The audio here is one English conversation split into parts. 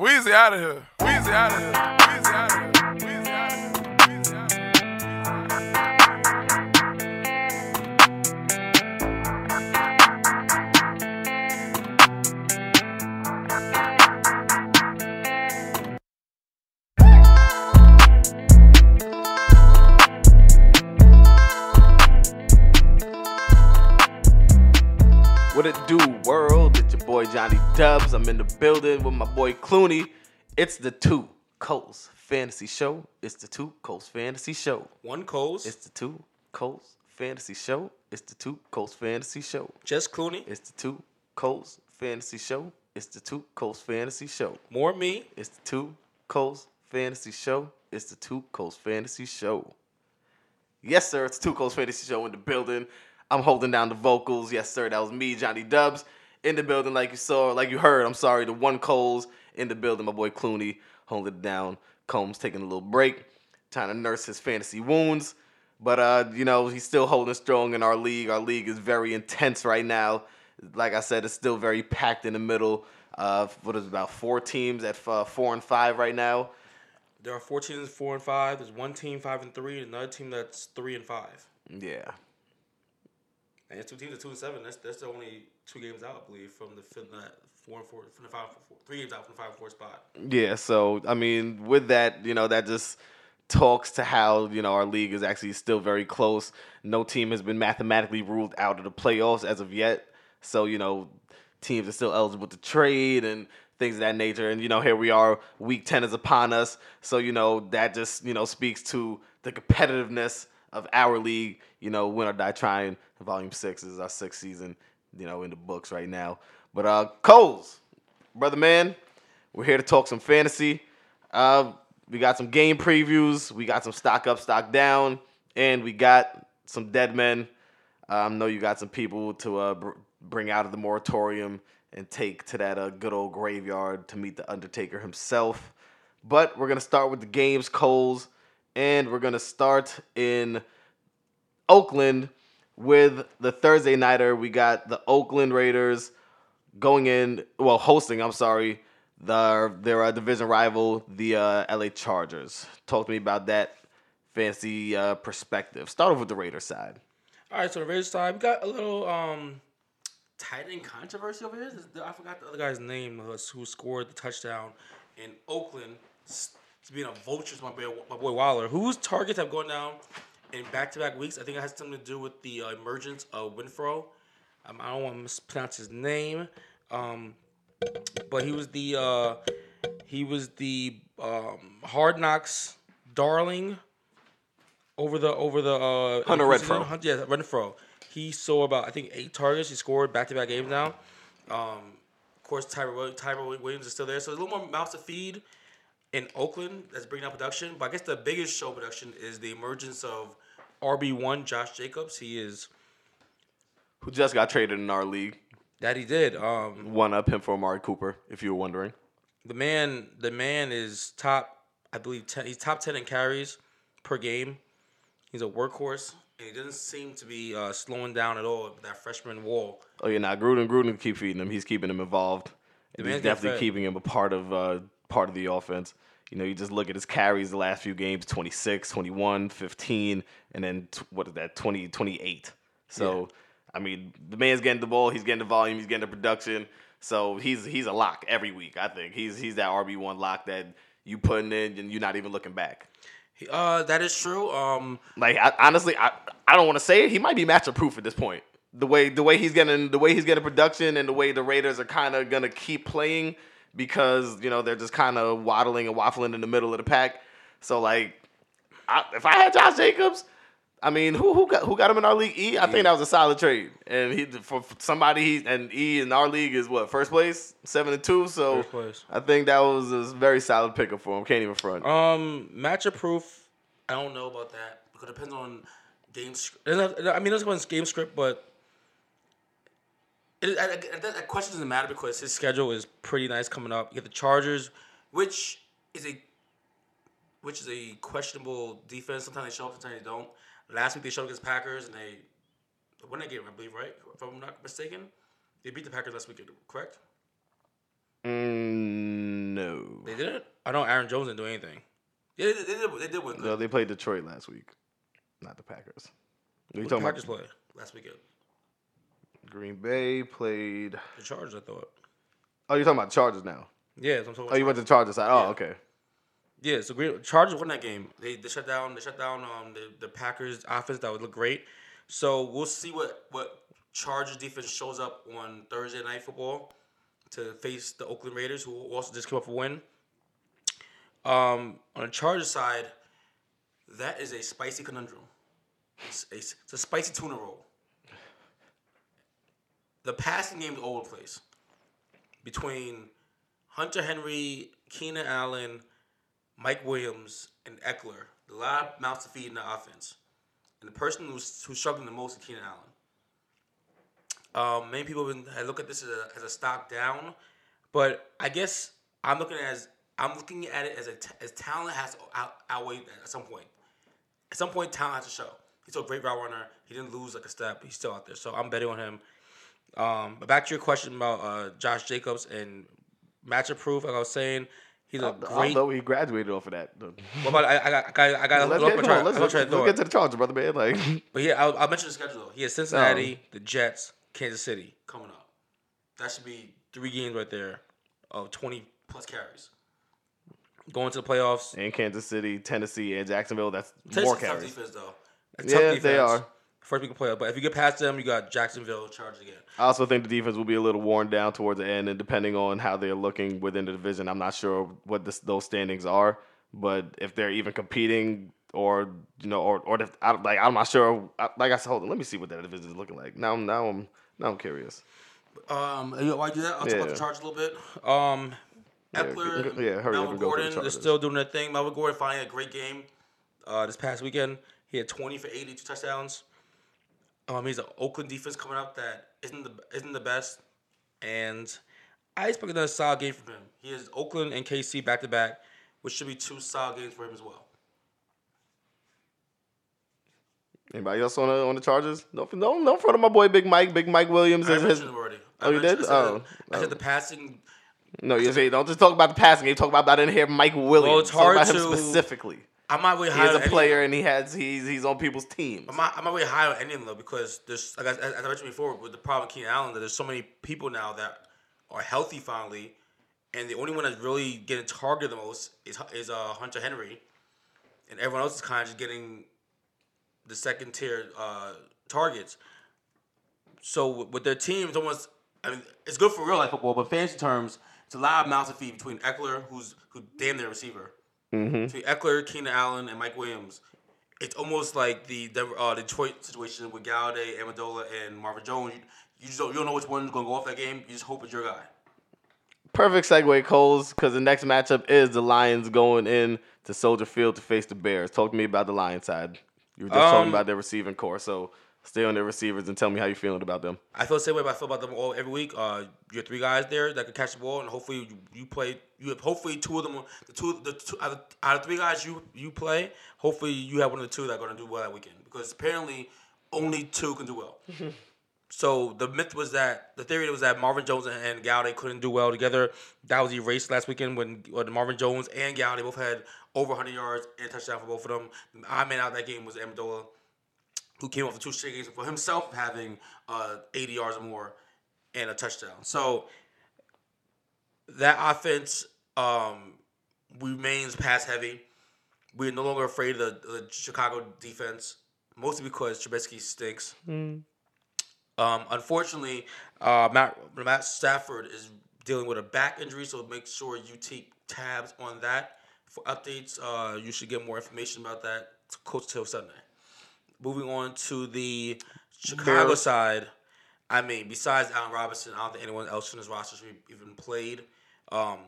Weezy out of here. Weezy out of here. Weezy out of here. What it do, world? Boy Johnny Dubs. I'm in the building with my boy Clooney. It's the Two Coast Fantasy Show. It's the Two Coast Fantasy Show. One Coles, It's the Two Coast Fantasy Show. It's the Two Coast Fantasy Show. just Clooney, It's the Two Coast Fantasy Show. It's the Two Coast Fantasy Show. more me. It's the Two Coast Fantasy Show. It's the Two Coast Fantasy Show. Yes, sir. It's Two Coast Fantasy Show in the building. I'm holding down the vocals. Yes, sir. That was me, Johnny Dubs, in the building, like you saw, like you heard. I'm sorry. The one Coles in the building. My boy Clooney holding it down. Combs taking a little break, trying to nurse his fantasy wounds. But uh, you know, he's still holding strong in our league. Our league is very intense right now. Like I said, it's still very packed in the middle. Uh, what is it, about four teams at uh, four and five right now? There are four teams, four and five. There's one team, five and three, and another team that's three and five. Yeah. And it's two teams, are two and seven. That's that's the only two games out, I believe, from the the uh, four and four, from the five, four, three games out from the five and four spot. Yeah, so I mean, with that, you know, that just talks to how you know our league is actually still very close. No team has been mathematically ruled out of the playoffs as of yet. So you know, teams are still eligible to trade and things of that nature. And you know, here we are, week ten is upon us. So you know, that just you know speaks to the competitiveness of our league. You know, win or die trying. Volume six is our sixth season. You know, in the books right now. But uh, Coles, brother man, we're here to talk some fantasy. Uh, we got some game previews. We got some stock up, stock down, and we got some dead men. Uh, I know you got some people to uh, br- bring out of the moratorium and take to that uh, good old graveyard to meet the Undertaker himself. But we're gonna start with the games, Coles, and we're gonna start in Oakland with the Thursday nighter. We got the Oakland Raiders going in, well, hosting. I'm sorry, the their uh, division rival, the uh, LA Chargers. Talk to me about that fancy uh, perspective. Start off with the Raiders side. All right, so the Raiders side, we got a little um tight end controversy over here. I forgot the other guy's name who who scored the touchdown in Oakland. s- Being a vulture my boy, my boy Waller, whose targets have gone down in back-to-back weeks. I think it has something to do with the uh, emergence of Winfro. Um, I don't want to mispronounce his name, um, but he was the uh, he was the um, Hard Knocks darling over the over the uh, Hunter Renfrow. Hunter- Yeah, Renfrow. He saw about I think eight targets. He scored back to back games now. Um, of course, Tyra Tyra Williams is still there, so there's a little more mouths to feed in Oakland that's bringing up production. But I guess the biggest show production is the emergence of RB one Josh Jacobs. He is Who just got traded in our league? that he did. Um, One up him for Amari Cooper, if you were wondering. the man, the man is top. I believe 10, he's top ten in carries per game. He's a workhorse, and he doesn't seem to be uh, slowing down at all. That freshman wall. Oh yeah, now Gruden, Gruden keep feeding him. He's keeping him involved. And he's definitely keeping him a part of uh, part of the offense. You know, you just look at his carries the last few games 26, 21, 15, and then t- what is that, 20, 28. So, I mean, the man's getting the ball, he's getting the volume, he's getting the production. So he's he's a lock every week, I think. He's he's that RB1 lock that you putting in and you're not even looking back. Uh, that is true. Um, Like I, honestly, I I don't want to say it. He might be matchup proof at this point. The way the way he's getting the way he's getting production and the way the Raiders are kind of gonna keep playing because you know they're just kind of waddling and waffling in the middle of the pack. So like, I, if I had Josh Jacobs, I mean, who who got who got him in our league? E, I think that was a solid trade, and he for for somebody he and E in our league is what first place, seven and two. So. I think that was a very solid pickup for him. Can't even front. um, matchup proof. I don't know about that because it depends on game. I mean, it doesn't on game script, but it, I, I, that, question doesn't matter because his schedule is pretty nice coming up. You get the Chargers, which is a which is a questionable defense. Sometimes they show up, sometimes they don't. Last week they showed up against Packers and they won that game, I believe, right? If I'm not mistaken, they beat the Packers last week, correct? Mm, No. They did it. I know Aaron Jones didn't do anything. Yeah, they, did- they did. They did win. No, they played Detroit last week, not the Packers. We Who talking Packers about play last weekend? Green Bay played. The Chargers, I thought. Oh, you're talking about Chargers now. Yeah, I'm talking Oh, you went to the Chargers side. Oh, Yeah. okay. Yeah, so Green Chargers won that game. They they shut down they shut down um the, the Packers offense that would look great. So we'll see what what Chargers defense shows up on Thursday night football to face the Oakland Raiders, who also just came up a win. Um, on the Chargers side, that is a spicy conundrum. It's a, it's a spicy tuna roll. The passing game is all over the place between Hunter Henry, Keenan Allen, Mike Williams, and Ekeler. A lot of mouths to feed in the offense. And the person who's, who's struggling the most is Keenan Allen. Um, many people have been, look at this as a, as a stock down, but I guess I'm looking at as I'm looking at it as a as talent has to out, outweigh at some point. At some point, talent has to show. He's a great route runner. He didn't lose like a step. He's still out there, so I'm betting on him. Um, but back to your question about uh, Josh Jacobs and matchup proof, like I was saying, he's a great. Although he graduated off of that. What about I, I got I got I got Let's, to get, look on, let's, let's, let's get to the Chargers, brother man. Like, But yeah, I'll, I'll mention the schedule though. He has Cincinnati, Um, the Jets, Kansas City coming up. That should be three games right there of twenty plus carries. Going to the playoffs. in Kansas City, Tennessee, and Jacksonville, that's Tennessee's more carries. defense though. A Yeah, they are. First week of playoff, but if you get past them, you got Jacksonville charged again. I also think the defense will be a little worn down towards the end, and depending on how they're looking within the division, I'm not sure what this, those standings are. But if they're even competing, or you know, or or if, I, like I'm not sure. I- Like I said, hold on, let me see what that division is looking like. Now, now I'm now I'm curious. Um, you know why I do that? I'll talk about Yeah. the Chargers a little bit. Um, Yeah, Ekeler, yeah, hurry up Melvin and go the Gordon, they're still doing their thing. Melvin Gordon finally had a great game uh, this past weekend. He had 20 for 82 touchdowns. Um, he's an Oakland defense coming up that isn't the isn't the best, and I expect another solid game from him. He has Oakland and KC back to back, which should be two solid games for him as well. Anybody else on the on the Chargers? No, no, no. In front of my boy Big Mike, Big Mike Williams. Is his, already. Oh, you did? I said, Oh, I said oh. the passing. no, you say don't just talk about the passing game. Talk about I didn't hear Mike Williams. it's Talk hard to- specifically. I'm not really He high is on a player, and he has he's he's on people's teams. I'm not, I'm not really high on any of them though because there's like I, as I mentioned before with the problem with Keenan Allen that there's so many people now that are healthy finally, and the only one that's really getting targeted the most is is uh, Hunter Henry, and everyone else is kind of just getting the second tier uh, targets. So with- with their teams, almost I mean it's good for real life football, but fantasy terms, it's a lot of mouths to feed between Ekeler, who's who damn their receiver, between Ekeler, Keenan Allen, and Mike Williams. It's almost like the Denver, uh, Detroit situation with Golladay, Amendola, and Marvin Jones. You, you just don't you don't know which one's gonna go off that game. You just hope it's your guy. Perfect segue, Coles, because the next matchup is the Lions going in to Soldier Field to face the Bears. Talk to me about the Lions side. You were just talking Um, about their receiving core, so stay on their receivers and tell me how you're feeling about them. I feel the same way I feel about them all every week. Uh, your three guys there that can catch the ball, and hopefully you, you play. You have hopefully two of them, the two, the two out of, out of three guys you you play. Hopefully you have one of the two that are going to do well that weekend because apparently only two can do well. so the myth was that the theory was that Marvin Jones and, Golladay couldn't do well together. That was erased last weekend when, when Marvin Jones and Golladay both had over 100 yards and a touchdown for both of them. I man out that game was Amendola who came off the two straight games for himself having uh, 80 yards or more and a touchdown. So that offense um, remains pass heavy. We're no longer afraid of the, the Chicago defense, mostly because Trubisky stinks. Um, unfortunately, uh, Matt, Matt Stafford is dealing with a back injury, so make sure you take tabs on that. For updates, uh, you should get more information about that Coach till Sunday. Moving on to the Chicago side, I mean, besides Allen Robinson, I don't think anyone else in his roster should be even played. Um,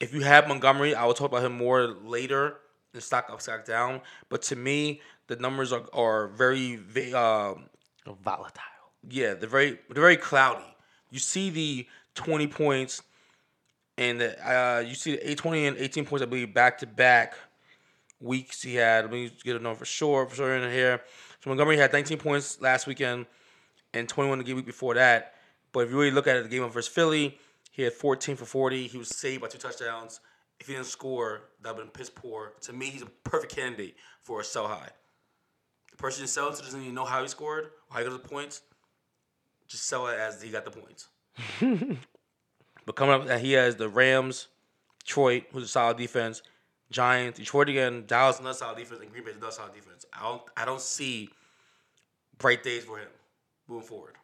if you have Montgomery, I will talk about him more later in stock up, stock down. But to me, the numbers are, are very, ve- um, Volatile. yeah, they're very they're very cloudy. You see the twenty points, and the, uh, you see the eight twenty and eighteen points. I believe back to back weeks he had. Let me get it know for sure for sure in here. So Montgomery had nineteen points last weekend, and twenty one the game week before that. But if you really look at it, the game versus Philly, He had 14 for 40. He was saved by two touchdowns. If he didn't score, that would have been piss poor. To me, he's a perfect candidate for a sell high. The person who sells it doesn't even know how he scored or how he got the points. Just sell it as he got the points. but coming up, he has the Rams, Detroit, who's a solid defense, Giants, Detroit again, Dallas another solid defense, and Green Bay another solid defense. I don't, I don't see bright days for him moving forward.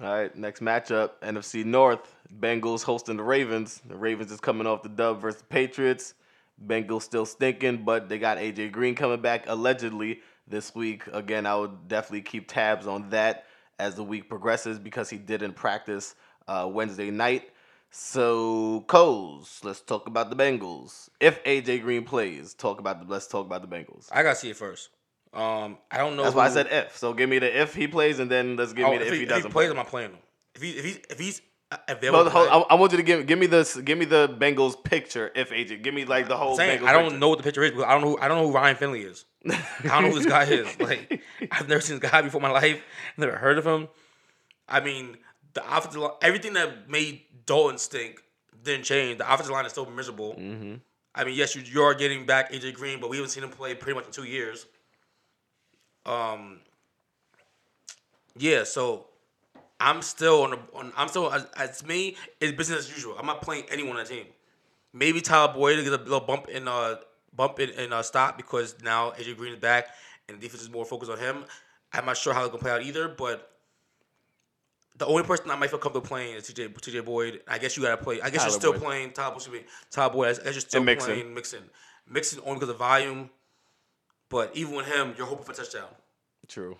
All right, next matchup, NFC North. Bengals hosting the Ravens. The Ravens is coming off the dub versus Patriots. Bengals still stinking, but they got AJ Green coming back allegedly this week. Again, I would definitely keep tabs on that as the week progresses because he didn't practice uh, Wednesday night. So, Coles, let's talk about the Bengals. If AJ Green plays, talk about the let's talk about the Bengals. I gotta see it first. Um, I don't know. That's why I said if. So give me the if he plays, and then let's give Oh, me the if, he, doesn't plays, play. I'm playing him. If he if he if he's hold, to play, I, I want you to give give me this give me the Bengals picture if AJ give me like the whole saying Bengals I don't picture. know what the picture is because I don't know who, I don't know who Ryan Finley is. I don't know who this guy is. Like I've never seen this guy before in my life. Never heard of him. I mean, the offensive everything that made Dalton stink didn't change. The offensive line is still miserable. Mm-hmm. I mean, yes, you, you are getting back AJ Green, but we haven't seen him play pretty much in two years. Um. Yeah, so I'm still on. The, on I'm still as, me. It's business as usual. I'm not playing anyone on the team. Maybe Tyler Boyd to get a little bump in uh bump in, in uh, stop because now AJ Green is back and the defense is more focused on him. I'm not sure how they're gonna play out either, but the only person I might feel comfortable playing is TJ TJ Boyd. I guess you gotta play. I guess Tyler you're still Boyd. playing Tyler, me, Tyler Boyd. I guess you're still Mixon. playing Mixon. Mixon only because of volume. But even with him, you're hoping for a touchdown. True.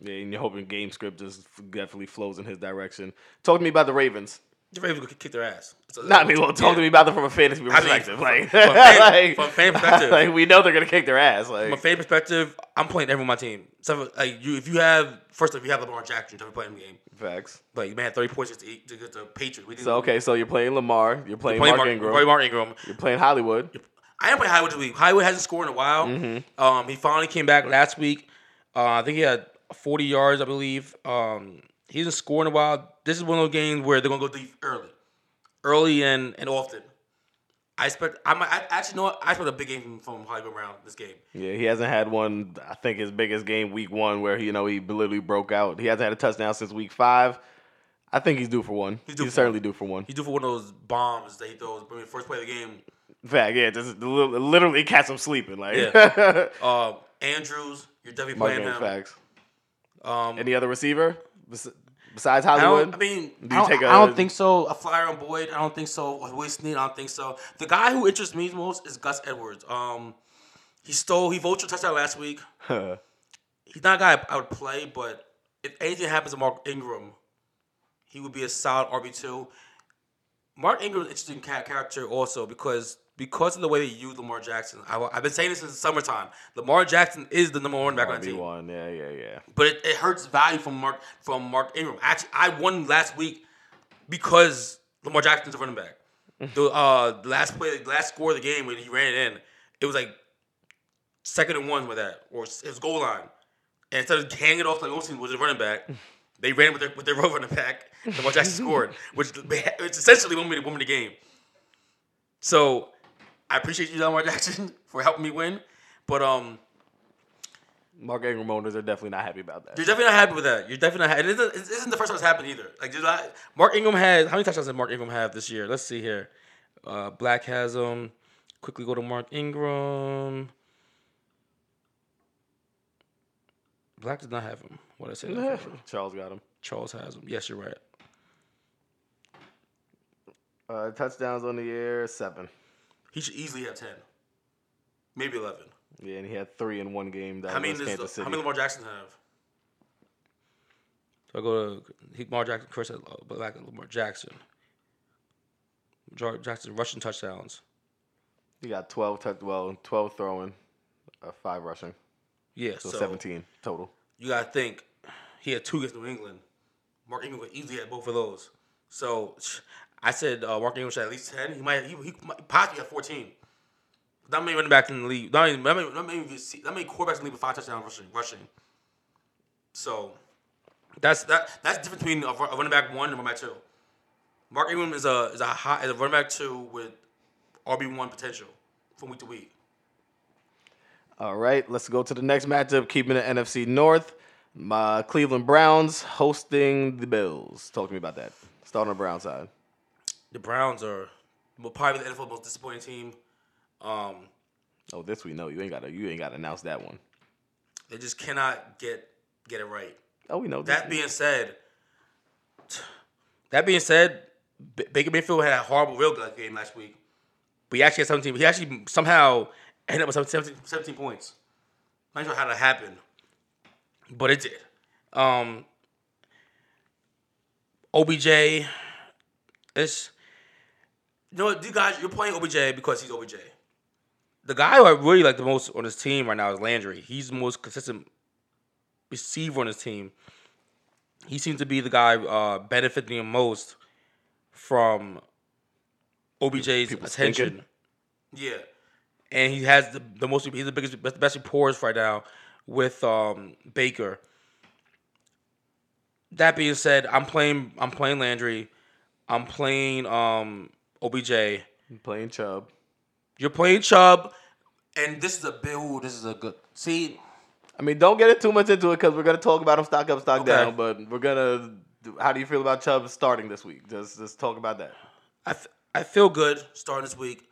Yeah, and you're hoping game script just definitely flows in his direction. Talk to me about the Ravens. The Ravens gonna kick their ass. A- Not me. Well, talk yeah. to me about them from a fantasy perspective. from- like, from a fan- like, from fan perspective. like, we know they're gonna kick their ass. Like, From a fan perspective, I'm playing everyone on my team. So like you, if you have first, if you have LeBron Jackson, you're playing the game. facts. Like you man had 30 points just to, eat, to get the Patriots. We So okay, so you're playing Lamar. You're playing, playing Mark, Mark, Ingram. Mark, Mark Ingram. You're playing Hollywood. I am playing Hollywood this week. Hollywood hasn't scored in a while. Mm-hmm. Um, he finally came back last week. Uh, I think he had 40 yards, I believe. Um, he hasn't scored in a while. This is one of those games where they're gonna go deep early, early and and often. I expect. I might I actually know what I expect a big game from, from Hollywood Brown this game. Yeah, he hasn't had one. I think his biggest game, week one, where he, you know he literally broke out. He hasn't had a touchdown since week five. I think he's due for one. He's, due for certainly due for one. He's due for one of those bombs that he throws. I mean, first play of the game. In fact, yeah, just li- literally catch him sleeping. Like, Yeah. Uh, Andrews, you're definitely playing him. facts. Um, Any other receiver besides Hollywood? don't. I mean, Do I you don't, take I don't think so. A flyer on Boyd. I don't think so. A Snead. I don't think so. The guy who interests me most is Gus Edwards. Um, he stole. He vultured a touchdown last week. He's not a guy I would play, but if anything happens to Mark Ingram, he would be a solid RB two. Mark Ingram is an interesting character also because because of the way they use Lamar Jackson. I, have been saying this since the summertime. Lamar Jackson is the number one back on the team one, yeah, yeah, yeah. but it, it hurts value from Mark from Mark Ingram. Actually, I won last week because Lamar Jackson's a running back. the uh, the last play, the last score of the game when he ran it in, it was like second and one with that, or it was goal line. And instead of handing it off to Olsen, was a running back, they ran with their with their running back. Lamar Jackson scored, which which essentially won me the won me the game. So I appreciate you, Lamar Jackson, for helping me win. But um, Mark Ingram owners are definitely not happy about that. You're definitely not happy with that. You're definitely not. Happy. It isn't, it isn't the first time it's happened either. Like did I, Mark Ingram has how many touchdowns did Mark Ingram have this year? Let's see here. Uh, Black has him. Quickly go to Mark Ingram. Black does not have him. What did I say? that? Charles got him. Charles has him. Yes, you're right. Uh, touchdowns on the year, seven. He should easily have ten, maybe eleven. Yeah, and he had three in one game. That How many was does Kansas the, City. how many Lamar Jackson have? So I go to he, Lamar Jackson. Chris said uh, Black and Lamar Jackson. Jackson rushing touchdowns. He got 12 touch, well, 12 throwing, uh, five rushing, Yeah, so, so 17 total. you gotta think he had two against New England. Mark Ingram could easily have both of those. So I said uh, Mark Ingram should at least ten. He might he, he might possibly have fourteen. Not many running backs in the league. Not many, not many, not many, not many quarterbacks in the league with five touchdowns rushing. Rushing. So that's that that's the difference between a, a running back one and running back two. Mark Ingram is a is a high is a running back two with RB one potential from week to week. All right, let's go to the next matchup. Keeping the NFC North, my Cleveland Browns hosting the Bills. Talk to me about that. Start on the Brown side. The Browns are probably the NFL most disappointing team. Um, Oh, this we know. You ain't got to. You ain't got to announce that one. they just cannot get get it right. Oh, we know. This. That being said, that being said, B- Baker Mayfield had a horrible real good game last week, but he actually had 17. He actually somehow ended up with 17, 17 points. I'm not sure how that happened, but it did. Um, OBJ is. You know what, you guys, you're playing OBJ because he's OBJ. The guy who I really like the most on his team right now is Landry. He's the most consistent receiver on his team. He seems to be the guy uh, benefiting the most from OBJ's People attention. stinking? Yeah, and he has the, the most. He's the biggest, best, best reports right now with um, Baker. That being said, I'm playing. I'm playing Landry. I'm playing um, OBJ. playing Chubb. You're playing Chubb, and this is a build. This is a good. See, I mean, don't get it too much into it because we're gonna talk about him stock up, stock Okay. down. But we're gonna. How do you feel about Chubb starting this week? Just just talk about that. I, f- I feel good starting this week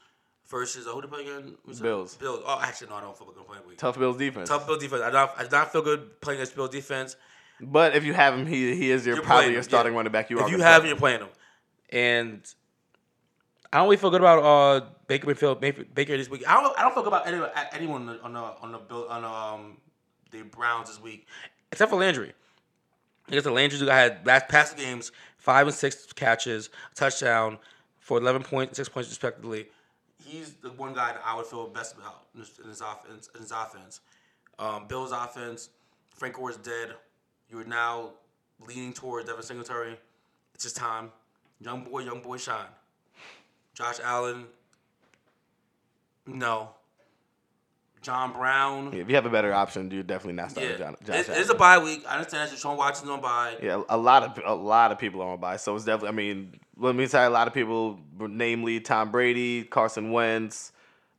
versus uh, who they play again? Who's it? Bills. Bills. Oh, actually, no, I don't feel good playing week. Tough Bills defense. Tough Bill defense. I don't. I do not feel good playing against Bill defense. But if you have him, he he is your You're probably playing your starting yeah. running back. You if are you have him, play. you're playing him. And I don't really feel good about uh, Baker Mayfield Baker this week. I don't. I don't feel good about anyone, anyone on the on the on the, Bill, on um the Browns this week, except for Landry. Because the Landry guy had last past games five and six catches, touchdown for eleven points, six points respectively. He's the one guy that I would feel best about in his, offense. In his offense, um, Bill's offense. Frank Gore is dead. You're now leaning towards Devin Singletary. It's his time. Young boy, young boy, shine. Josh Allen. No. John Brown. If you have a better option, you're definitely not starting Yeah, John, Josh Allen. it's a bye week. I understand that Sean Watson's on bye. Yeah, a lot of a lot of people are on bye, so it's definitely. I mean, let me say a lot of people, namely Tom Brady, Carson Wentz,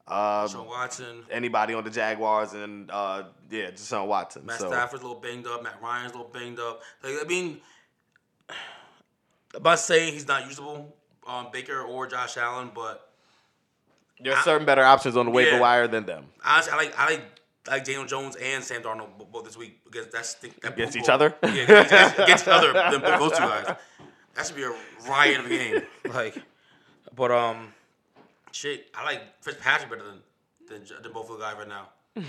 uh, Sean Watson. anybody on the Jaguars, and uh, yeah, Deshaun Watson. Matt so Stafford's a little banged up. Matt Ryan's a little banged up. Like, I mean, I'm saying he's not usable, um, Baker or Josh Allen, but there are certain better options on the waiver Yeah. wire than them honestly, I like I like I like Daniel Jones and Sam Darnold both this week because that's the, that Against each other? Yeah, against, against each other. Those two guys. That should be a riot of a game. Like, but um, shit, I like Fitzpatrick better than than, than both of the guys right now.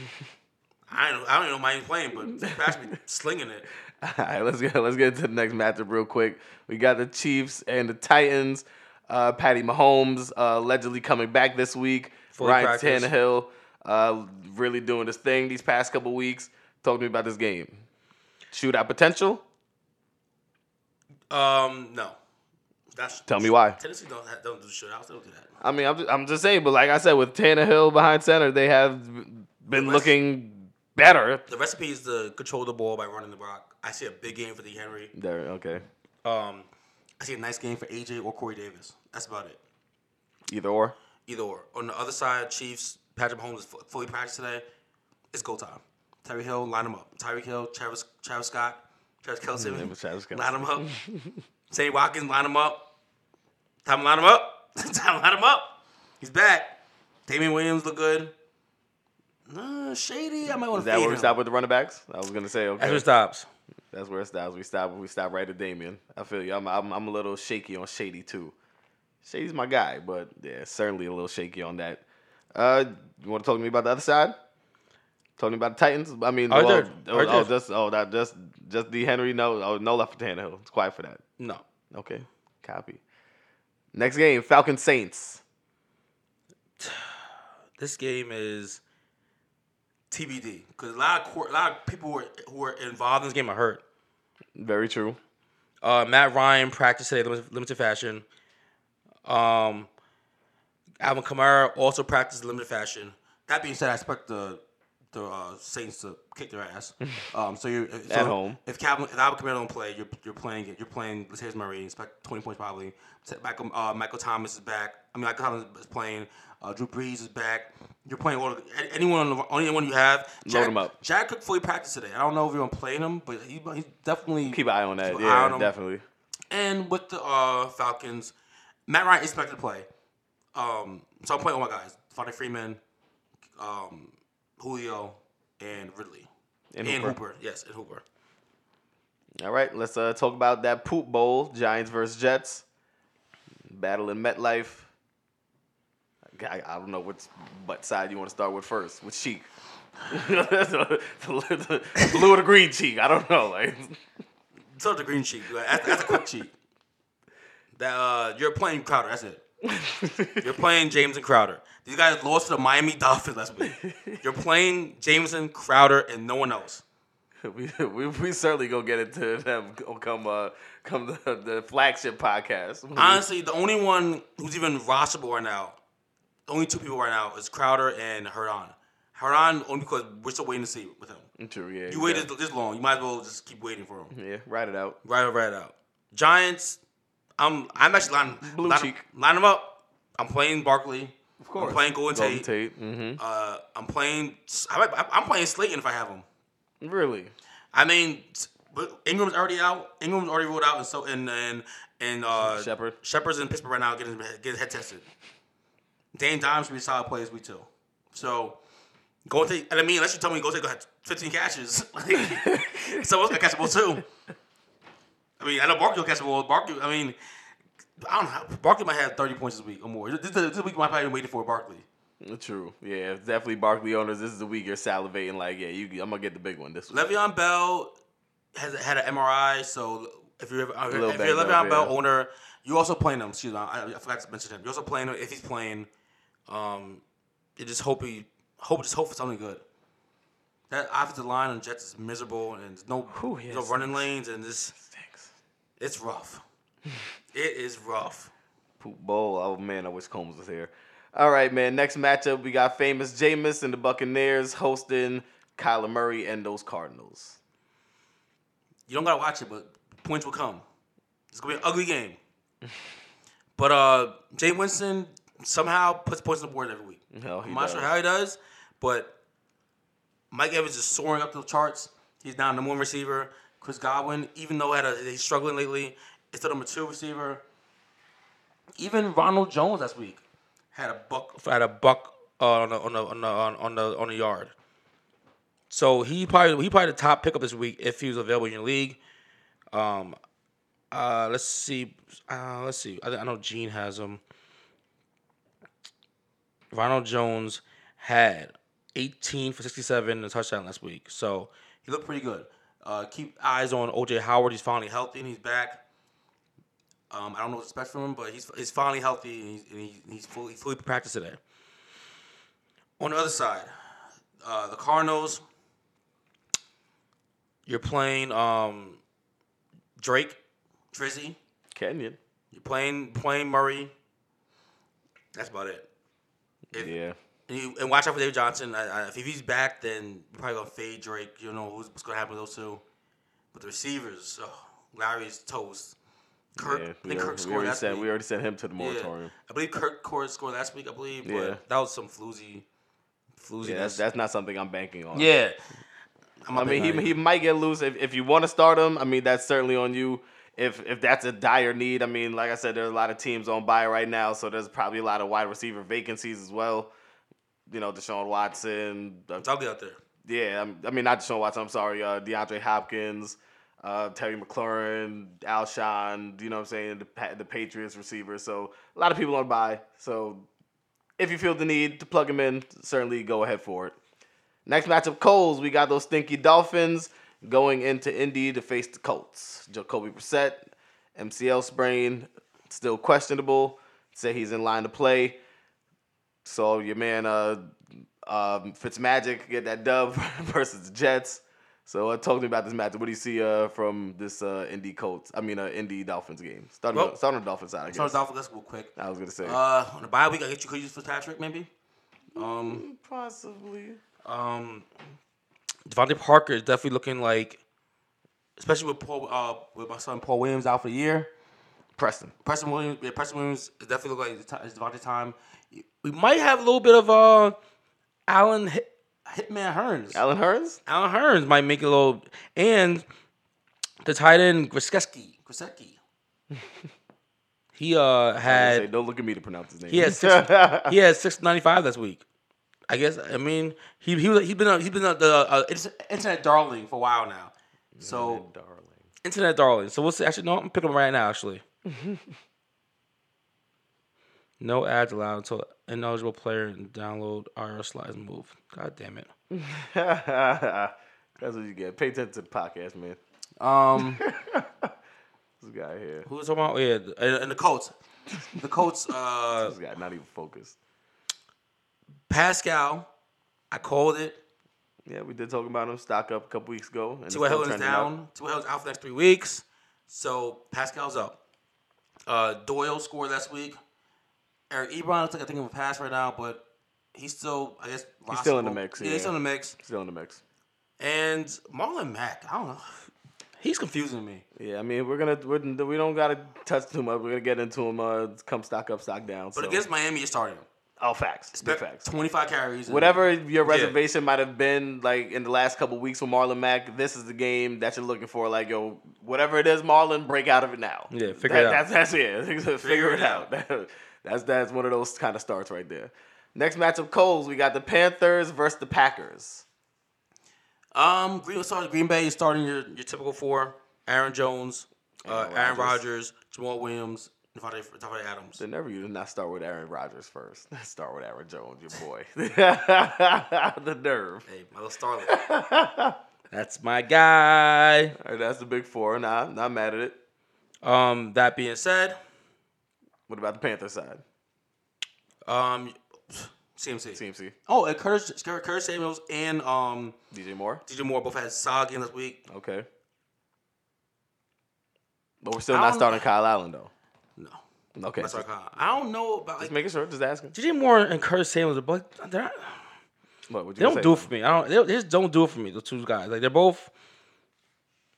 I don't. I don't even know why he's playing, but Fitzpatrick be slinging it. All right, let's get let's get into the next matchup real quick. We got the Chiefs and the Titans. Uh, Patty Mahomes uh, allegedly coming back this week. Fully Ryan practiced. Tannehill uh, really doing his thing these past couple weeks. Talk to me about this game. Shootout potential. Um, no. That's Tell me why. Tennessee don't have, don't do shootouts. They don't do that. I mean, I'm just, I'm just saying, but like I said, with Tannehill behind center, they have been rest- looking better. The recipe is to control the ball by running the rock. I see a big game for the Henry. There, okay. Um, I see a nice game for AJ or Corey Davis. That's about it. Either or. Either or. On the other side, Chiefs, Patrick Mahomes is fully practiced today. It's go time. Terry Hill, line him up. Tyreek Hill, Travis, Travis Scott, Travis Kelce, Yeah, but Travis Kelce. line him up. Sammy Watkins, line him up. Time to line him up. Time to line him up. He's back. Damien Williams look good. Uh, shady. I might want to. Is to that fade where we stop with the running backs? I was gonna say okay. That's where it stops. That's where it stops. We stop. We stop right at Damien. I feel you. I'm, I'm, I'm a little shaky on Shady too. Shady's my guy, but yeah, certainly a little shaky on that. Uh, you want to talk to me about the other side? Talk to me about the Titans. I mean, well, did. oh, oh, just oh that just just D Henry. No, oh no left for Tannehill. It's quiet for that. No. Okay, copy. Next game, Falcon Saints. This game is TBD because a lot of court, a lot of people who are, who are involved in this game are hurt. Very true. Uh, Matt Ryan practiced today, limited, limited fashion. Um, Alvin Kamara also practiced limited fashion. That being said, I expect the the uh, Saints to kick their ass. Um, so you're so At home. If Calvin, if Alvin Kamara don't play, you're you're playing it. You're playing Latavius Murray. Expect twenty points probably. Michael uh, Michael Thomas is back. I mean, Michael Thomas is playing. Uh, Drew Brees is back. You're playing all of, anyone on the, anyone you have. Jack, him up. Jack Cook fully practiced today. I don't know if you're gonna play him, but he, he's definitely Keep an eye on that. Yeah, definitely. And with the uh, Falcons, Matt Ryan is expected to play. Um, so I'm playing all my guys: Fonte Freeman, um, Julio, and Ridley, And and, Hooper. Hooper. Yes, and Hooper. All right, let's uh, talk about that poop bowl, Giants versus Jets. Battle in MetLife. I, I don't know which what side you want to start with first. Which cheek? the, the blue or the green cheek? I don't know. Like, So the green cheek. That's, that's a quick sheet. That uh, you're playing Crowder. That's it. You're playing Jamison Crowder. These guys lost to the Miami Dolphins last week. You're playing Jamison, Crowder, and no one else. we, we we certainly gonna get into them come uh come the, the flagship podcast. Honestly, the only one who's even rosterable right now, the only two people right now is Crowder and Herndon. Herndon only because we're still waiting to see with him. True, yeah. You waited this long, you might as well just keep waiting for him. Yeah, write it out. Right, right out. Giants, I'm I'm actually lining Blue line, cheek. line them up. I'm playing Barkley. Of course. I'm playing Golden, Golden Tate. Tate. Mm-hmm. Uh, I'm playing. I might- I'm playing Slayton if I have him. Really? I mean, but Ingram's already out. Ingram's already ruled out, and so and and and uh, Shepard. Shepard's in Pittsburgh right now getting getting head tested. Dane Dimes should be a solid player this week too. So go take. And I mean, unless you tell me go take 15 catches, someone's gonna catch the ball too. I mean, I know Barkley will catch the ball. Barkley. I mean, I don't know. Barkley might have 30 points this week or more. This, this, this week might probably be waiting for Barkley. True. Yeah, definitely Barkley owners. This is the week you're salivating. Like, yeah, you, I'm gonna get the big one this week. Le'Veon Bell has had an MRI, so if you're if you're a Le'Veon up, Bell yeah. owner, you also playing him. Excuse me, I, I forgot to mention him. You're also playing him if he's playing. Um, you just hope he hope just hope for something good. That offensive line on Jets is miserable, and there's no Whew, there's no running lanes, and this. It's rough. it is rough. Poop bowl. Oh man, I wish Combs was here. All right, man. Next matchup, we got famous Jameis and the Buccaneers hosting Kyler Murray and those Cardinals. You don't gotta watch it, but points will come. It's gonna be an ugly game. but uh, Jay Winston somehow puts points on the board every week. Hell, he I'm not does. sure how he does, but Mike Evans is soaring up the charts. He's now number one receiver. Chris Godwin, even though had a, he's struggling lately, is still number two receiver. Even Ronald Jones last week had a buck had a buck uh, on the on the on the on, on the on the yard. So he probably he probably the top pickup this week if he was available in your league. Um, uh, let's see, uh, let's see. I, I know Gene has him. Ronald Jones had 18 for 67 and a touchdown last week, so he looked pretty good. Uh, keep eyes on OJ Howard. He's finally healthy and he's back. Um, I don't know what to expect from him, but he's he's finally healthy and he's, and he, he's fully fully practiced today. On the other side, uh, the Cardinals. You're playing um, Drake, Trizzy. Kenyan. You're playing playing Murray. That's about it. If, Yeah. And, and watch out for David Johnson. I, I, if he's back, then you're probably gonna fade Drake. You know who's, what's gonna happen with those two. But the receivers, oh, Larry's toast. Kirk, yeah. I think Kirk scored already last sent, week. we already sent him to the Yeah. I believe Kirk scored last week. I believe, but Yeah. that was some floozy, floozy. Yeah, that's, that's not something I'm banking on. yeah. I'm I mean, he, he might get loose if, if you want to start him. I mean, that's certainly on you. If if that's a dire need, I mean, like I said, there's a lot of teams on buy right now, so there's probably a lot of wide receiver vacancies as well. You know, Deshaun Watson. uh, it's ugly out there. yeah, I'm- I mean not Deshaun Watson. I'm sorry, uh, DeAndre Hopkins, uh, Terry McLaurin, Alshon. You know what I'm saying? The the Patriots receiver. So a lot of people on buy. So if you feel the need to plug him in, certainly go ahead for it. Next matchup, Coles. We got those stinky Dolphins going into Indy to face the Colts. Jacoby Brissett, MCL sprain, still questionable. Say he's in line to play. So your man, uh, um, Fitzmagic get that dub versus the Jets. So uh, talk to me about this matchup. What do you see uh, from this uh, Indy Colts? I mean, uh, Indy Dolphins game. Starting, Well- starting on the Dolphins side, I guess. So Dolphins, let's go quick. I was gonna say Uh, on the bye week, I get you could use Fitzpatrick maybe. Um, possibly. Um, DeVante Parker is definitely looking like, especially with Paul, uh, with my son Paul Williams out for the year. Preston. Preston Williams, yeah, Preston Williams is definitely look like it's DeVante time. We might have a little bit of uh, Hit, Hitman Hearns. Allen Hurns? Allen Hurns might make a little, and the tight end Griseski. Griseski. he uh Say, had don't look at me to pronounce his name. he had six, he had six ninety five this week. I guess I mean he he was he's been he's been the uh, internet darling for a while now. So darling. internet darling. So we'll see. Actually, no, I'm picking him right now. Actually, no ads allowed until ineligible player and download IR slides move. God damn it. That's what you get. Pay attention to the podcast, man. Um, This guy here. Who's talking about? Oh, yeah, and, and the Colts. The Colts. Uh, This guy not even focused. Pascal. I called it. Yeah, we did talk about him. Stock up a couple weeks ago. And it's T.Y. still Hilton's trending up. down. T.Y. Hilton's out for the next three weeks. So Pascal's up. Uh, Doyle scored last week. Eric Ebron looks like I think of a pass right now, but he's still, I guess, He's still in the mix, Yeah, he's still in the mix. Still in the mix. And Marlon Mack, I don't know. He's confusing me. Yeah, I mean, we're gonna we're, we don't gotta touch too much. We're gonna get into him. Uh, come stock up, stock down. But so. against Miami, you're starting him. oh, facts, big facts. 25 carries. Whatever your reservation might have been, like in the last couple weeks with Marlon Mack, this is the game that you're looking for. Like, yo, whatever it is, Marlon, break out of it now. Yeah, figure That- it out. That's that's it. figure, it out. that's that's one of those kind of starts right there. Next matchup, Coles. We got the Panthers versus the Packers. Um, Green, Green Bay is starting your, your typical four: Aaron Jones, uh, Aaron Rodgers. Jamaal Williams, Davante Davante Adams. They never you did not start with Aaron Rodgers first. Start with Aaron Jones, your boy. the nerve. Hey, my little starlet. That's my guy. Right, that's the big four. Nah, not mad at it. Um, that being said, What about the Panther side? um, CMC. CMC, Oh, and Curtis, Curtis Samuels and um DJ Moore. DJ Moore both had solid games this week. Okay. But we're still I not don't- starting Kyle Allen though. No, Okay. that's Just, our I don't know about just like making sure. Just asking. DJ Moore and Curtis Samuels, but they're not, What would they don't do it for me. I don't. They, they just don't do it for me. The two guys, like they're both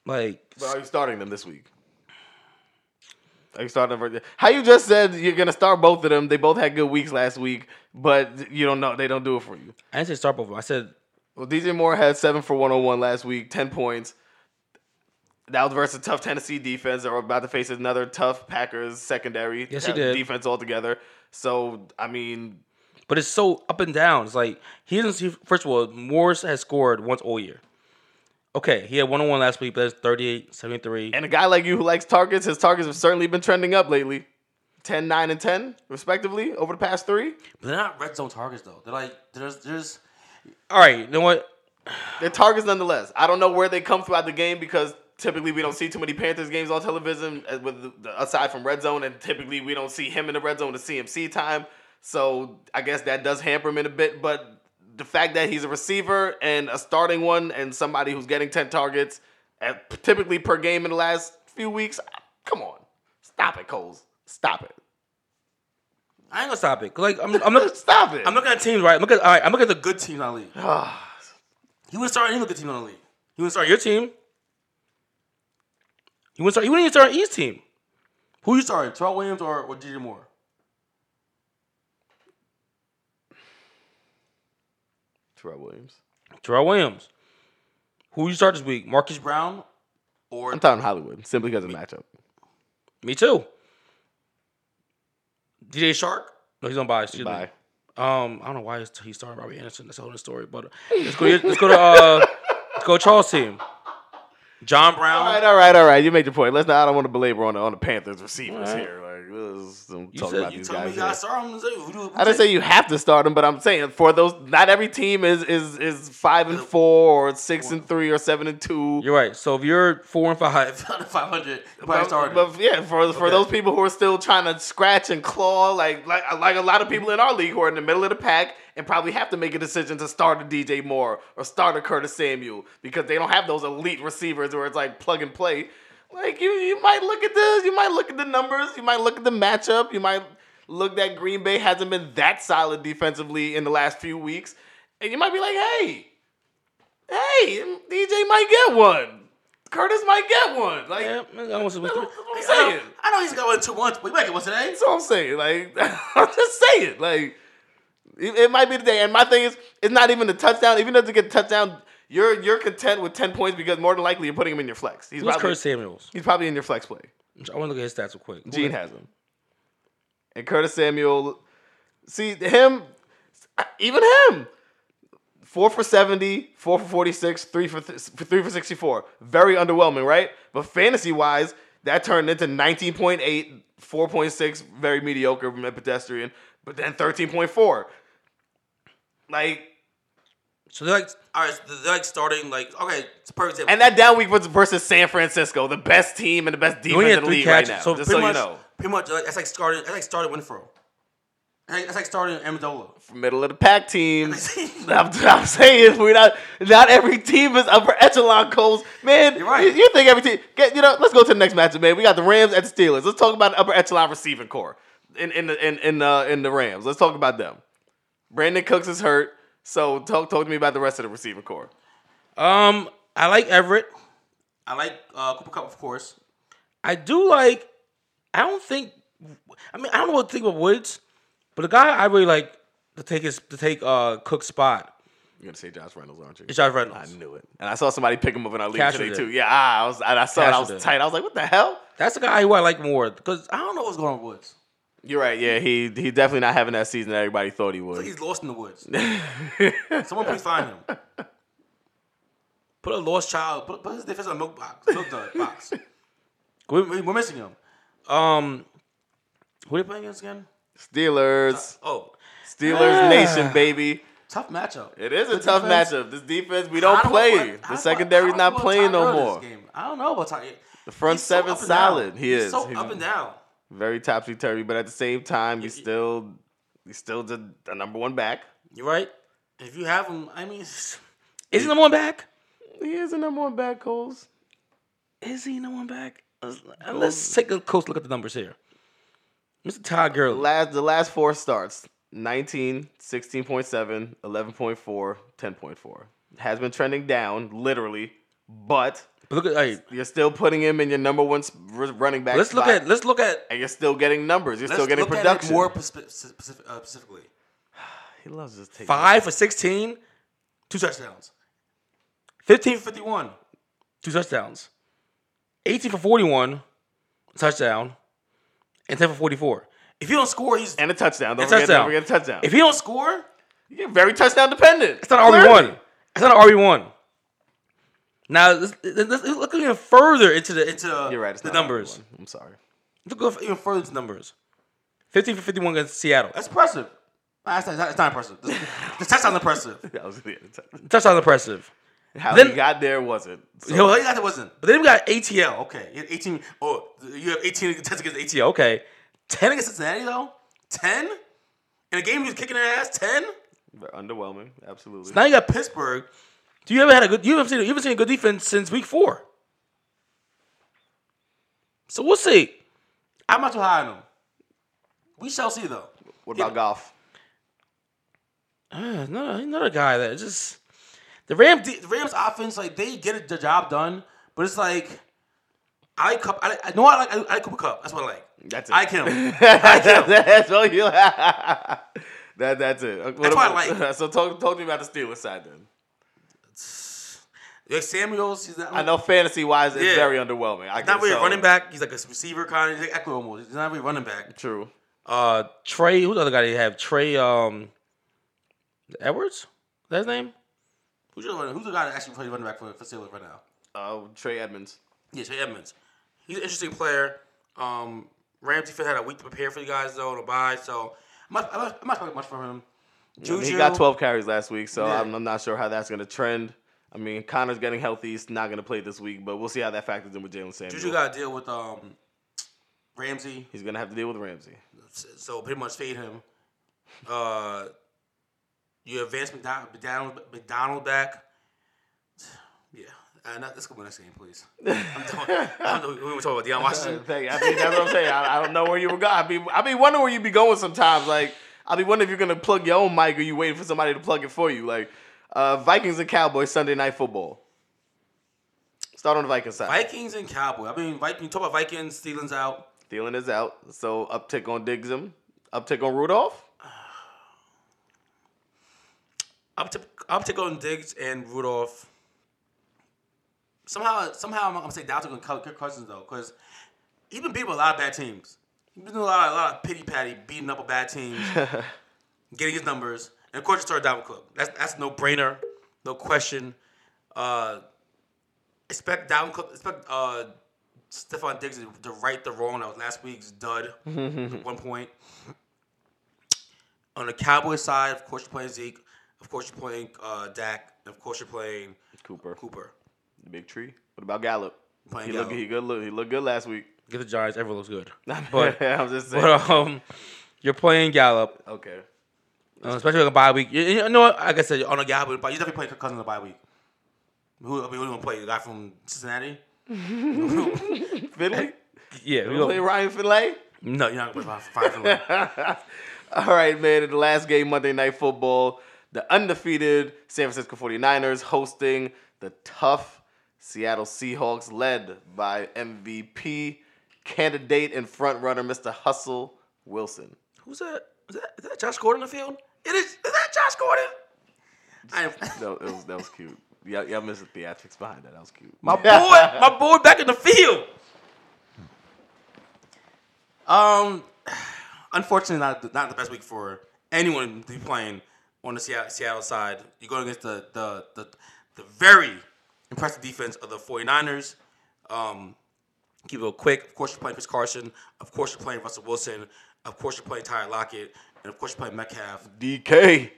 like But are you starting them this week? You starting? How you just said you're gonna start both of them? They both had good weeks last week, but you don't know they don't do it for you. I didn't say start both. of them. I said Well, DJ Moore had seven for 101 last week, 10 points. That was versus a tough Tennessee defense. They're about to face another tough Packers secondary Yes, he uh, did. defense altogether. So, I mean, But it's so up and down. It's like he doesn't see. First of all, Morris has scored once all year. Okay, he had one on one last week, but that's 38, 73. and a guy like you who likes targets, his targets have certainly been trending up lately. 10, 9, and 10, respectively, over the past three. But they're not red zone targets though. They're like there's there's. All right, you know what? They're targets nonetheless. I don't know where they come throughout the game because typically we don't see too many Panthers games on television uh, with the, aside from red zone, and typically we don't see him in the red zone to CMC time. So I guess that does hamper him in a bit. But the fact that he's a receiver and a starting one and somebody who's getting ten targets at, typically per game in the last few weeks, come on, stop it, Coles, stop it, I ain't gonna stop it. Like I'm, I'm looking, stop it. I'm looking at teams right. I'm looking, all right, I'm looking at the good teams on the league. Ah. He wouldn't start any good teams on the league. He wouldn't start your team. He wouldn't start. He wouldn't even start East team. Who you starting? Terrell Williams or, or DJ Moore? Terrell Williams. Terrell Williams. Who you start this week? Marcus Brown or I'm talking Hollywood simply because of matchup. me too? DJ Chark? No, he's on bye. Excuse Bye. me. Um, I don't know why he's, he's starting Robbie Anderson. That's a whole story. But uh, let's go. Let's go to uh, let's go Charles team. John Brown. All right, all right, all right. You made your point. Let's not. I don't want to belabor on the on the Panthers receivers right. here. Like, let's You talk said about you these told me gotta start him. Who do- who I didn't say- you have to start them, but I'm saying for those, not every team is is is five and four or six and three or seven and two. You're right. So if you're four and five, five hundred, probably But, but yeah, for for Okay. those people who are still trying to scratch and claw, like like like a lot of people in our league who are in the middle of the pack and probably have to make a decision to start a DJ Moore or start a Curtis Samuel because they don't have those elite receivers where it's like plug and play. Like you, you might look at the you might look at the numbers, you might look at the matchup, you might look that Green Bay hasn't been that solid defensively in the last few weeks, and you might be like, hey, hey, DJ might get one. Curtis might get one. Like, Yeah, I want to- that's what I'm I know, I know he's got one in two months, but he might get one today. That's what I'm saying. Like, I'm just saying. Like, it, it might be the day. And my thing is, it's not even the touchdown. Even if they get a touchdown, you're you're content with ten points because more than likely you're putting him in your flex. He's Who's probably Curtis Samuels? he's probably in your flex play. I want to look at his stats real quick. Gene has him. And Curtis Samuel, see him, even him, four for 70, four for 46, three for, th- three for 64. Very underwhelming, right? But fantasy wise, that turned into 19.8, 4.6, very mediocre, pedestrian, but then 13.4. Like, So they're like, all right, so they're like starting like, okay, it's a perfect example. and that down week was versus San Francisco, the best team and the best defense in the league catches. right now. So just so pretty you much, know. pretty much, like, that's like starting. That's like starting Renfrow. That's like starting Amendola. middle of the pack teams. I'm, I'm saying we're not not every team is upper echelon Coles. Man, You're right. You, you think every team get you know, let's go to the next matchup, man. We got the Rams at the Steelers. Let's talk about the upper echelon receiving corps in in the in in, uh, in the Rams. Let's talk about them. Brandin Cooks is hurt. So talk talk to me about the rest of the receiver corps. Um, I like Everett. I like uh, Cooper Kupp, of course. I do like. I don't think. I mean, I don't know what to think about Woods, but the guy I really like to take his to take uh Cook's spot You're gonna say Josh Reynolds, aren't you? is Josh Reynolds. I knew it, and I saw somebody pick him up in our league Casher today did. too. Yeah, ah, I was, and I saw it. I was did. tight. I was like, "What the hell?" That's the guy who I like more because I don't know what's going on with Woods. You're right. Yeah, he he definitely not having that season that everybody thought he would. like he's lost in the woods. Someone please find him. Put a lost child. Put, put his defense in a milk box. Milk dud box. We're, we're missing him. Um, who are they playing against again? Steelers. Oh, Steelers Ah. Nation, baby. tough matchup. It is a tough defense. matchup. This defense, we don't do I- play. how The secondary's not playing no more. game? I don't know about Ty. The front He's so seven up and down. solid. He He's is. so He's up and down. Very topsy turvy, but at the same time, he's still he's still the, the number one back. You're right. If you have him, I mean, is he number one back? He is the number one back, Coles. Is he number one back? Let's, uh, let's take a close look at the numbers here. Mr. Todd Gurley. Last the last four starts 19, 16.7, 11.4, 10.4. Has been trending down, literally, but But look at hey, you're still putting him in your number one running back. let's look at let's look at and you're still getting numbers. You're still getting production. more specific, uh, specifically. he loves his taking Five for 16, two touchdowns. 15 for 51, two touchdowns. 18 for 41, touchdown. And 10 for 44. If you don't score, he's. and a touchdown. Don't And forget, touchdown. don't forget a touchdown. If he don't score, You're very touchdown dependent. it's not an RB1. It's not an RB1. Now, let's, let's, let's look even further into the into You're right. The numbers. I'm sorry. Look go even further into the numbers. 15 for 51 against Seattle. That's impressive. Ah, that's not, that's not impressive. The, the touchdown's impressive. That was the Touchdown's impressive. How Then- he got there wasn't. So, Yo, that wasn't. But then we got ATL. Okay, you had 18. Oh, you have 18 attempts against ATL. Okay, 10 against Cincinnati though. 10 in a game he was kicking their ass. 10. underwhelming. Absolutely. Now you got Pittsburgh. Do you ever had a good? You haven't seen. You haven't seen a good defense since week four. So we'll see. I'm not too high on him. We shall see though. what about Goff? Uh, another another guy that just the Rams the Rams offense like they get it, the job done, but it's like I like Kupp. I, like- I know I like I, like Cooper Kupp. That's what I like. That's it. I like him. I like him. that's all you. that that's it. What That's what I like. So talk talk to me about the Steelers side then. Like Samuels, he's not. I know fantasy wise, it's Yeah. very underwhelming. I He's not really so. a running back. He's like a receiver kind of. He's like Ekeler almost. He's not really a running back. True. Uh, Trey. Who's the other guy they have? Trey. Um, Edwards. Is that his name? Who's the, who's the guy that actually plays running back for for Steelers right now? Uh, Trey Edmunds. Yeah, Trey Edmunds. He's an interesting player. Um, Ramsey had a week to prepare for you guys though to buy, so I'm not, I'm not, I'm not much from him. I mean, he got 12 carries last week, so Yeah. I'm, I'm not sure how that's going to trend. I mean, Connor's getting healthy. He's not going to play this week, but we'll see how that factors in with Jaylen Samuels. Juju got to deal with um, Ramsey, He's going to have to deal with Ramsey. so pretty much fade him. Uh, you have Vance McDonald, McDonald, McDonald back. Yeah, uh, not, let's go to the next game, please. I'm done. We were talking about Deion Washington. Thank you. I mean, that's what I'm saying. I, I don't know where you were going. I be, I be wondering where you'd be going sometimes. Like, I'll be wondering if you're gonna plug your own mic or you waiting for somebody to plug it for you. Like uh, Vikings and Cowboys Sunday night football. Start on the Vikings side. Vikings and Cowboys. I mean, Vikings. Talk about Vikings. Steelers out. Thielen is out, so uptick on Diggs Diggsum, uptick on Rudolph. Up to up to going Diggs and Rudolph. Somehow, somehow, I'm gonna say Dalton gonna Kirk Cousins though, because he's been beating a lot of bad teams. He's been doing a lot, a lot of pity patty, beating up a bad team, getting his numbers, and of course, you start Dalvin Cook. That's that's no brainer, no question. Uh, expect Dalvin Cook, expect uh, Stefon Diggs to- to right the wrong that was last week's dud at one point. On the Cowboys side, of course, you're playing Zeke. Of course, you're playing uh, Dak. And of course, you're playing Cooper, Cooper. the big tree. What about Gallup? Playing He look, he good. Look, he looked good last week. Get the Giants. Everyone looks good. But But I'm just saying. but um, you're playing Gallup, okay. Uh, especially on a bye week. You, you know what? Like I said, on a Gallup, but you definitely playing Kirk Cousins on a bye week. Who, I mean, who gonna play? The guy from Cincinnati? Finley. Yeah, we You play. Ryan Finley. No, you're not gonna play for one. All right, man. In the last game, Monday Night Football, the undefeated San Francisco 49ers hosting the tough Seattle Seahawks, led by MVP candidate and frontrunner Mr. Hustle Wilson. Who's that? Is that, is that Josh Gordon on the field? It is. Is that Josh Gordon? I am, That was, that was cute. Y'all, y'all missed the theatrics behind that. That was cute. my boy, my boy, back in the field. Um, unfortunately, not not the best week for anyone to be playing on the Seattle, Seattle side. You're going against the the the, the very impressive defense of the 49ers. Um, keep it quick. Of course, you're playing Chris Carson. Of course, you're playing Russell Wilson. Of course, you're playing Tyler Lockett. And of course, you're playing Metcalf. DK.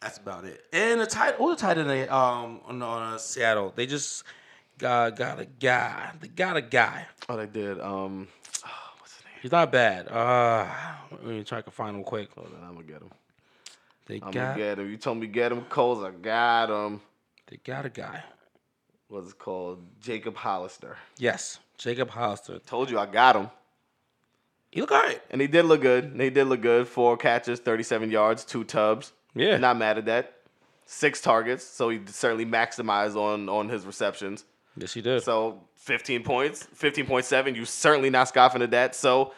That's about it. And the tight, who the tight end they um on, on uh, Seattle? They just got got a guy. They got a guy. Oh, they did. Um, oh, what's his name? He's not bad. Uh, let me try to find him quick. Hold on, I'm gonna get him. They I'm got gonna get him. You told me get him, Coles. I got him. they got a guy. What's it called? Jacob Hollister. Yes, Jacob Hollister. Told you I got him. He look alright. And he did look good. And he did look good. Four catches, 37 yards, two tubs. Yeah. Not mad at that. Six targets, so he certainly maximized on on his receptions. Yes, he did. So 15 points, 15.7. You certainly not scoffing at that. So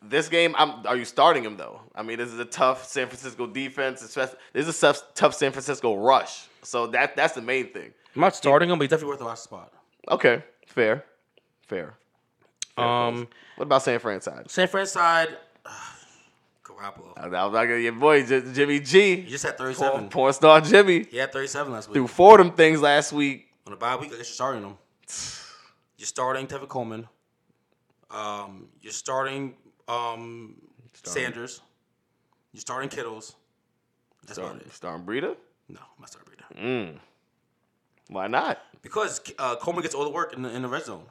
this game, I'm, are you starting him though? I mean, this is a tough San Francisco defense. especially- This is a tough, tough San Francisco rush. So that that's the main thing. I'm not starting him, but he's definitely worth the last spot. Okay, fair, fair. Um, What about San Fran side? San Fran side, Garoppolo. I was like, your boy J- Jimmy G, He just had 37. porn star Jimmy, He had 37 last week. threw four of them things last week. On a bye week, I guess you're starting him. You're starting Tevin Coleman. Um, you're starting um, Sanders. You're starting Kittles. That's about Starting, it. starting Breida? No, I'm not starting Breida. Mm. Why not? Because uh, Coleman gets all the work in the, in the red zone.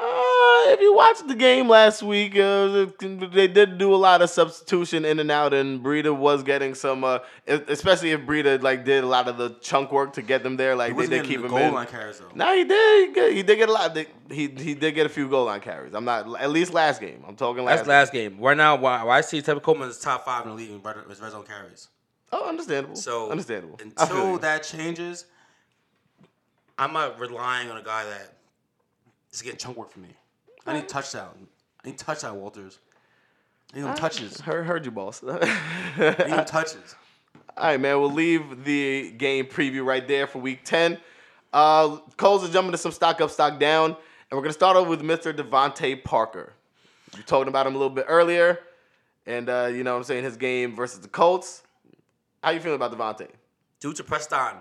Uh, if you watched the game last week, uh, they did do a lot of substitution in and out, and Breida was getting some, uh, especially if Breida like did a lot of the chunk work to get them there. Like He they wasn't did keep the him goal in. line carries though. No, he did. He, get- he did get a lot. He he did get a few goal line carries. I'm not at least last game. I'm talking last. That's last game. Right now, why, why I see Tevin Coleman is top five in the league in red, his red zone carries. Oh, understandable. So understandable. Until that changes, I'm not relying on a guy that is getting chunk work for me. I need touchdown. I need touchdown, Walters. I need them touches. heard, heard you, boss. I need them touches. All right, man. We'll leave the game preview right there for week 10. Uh, Coles is jumping to some stock up, stock down. And we're going to start off with Mr. DeVante Parker. You talked about him a little bit earlier. And, uh, you know what I'm saying, his game versus the Colts. How you feeling about DeVante? Due to Preston.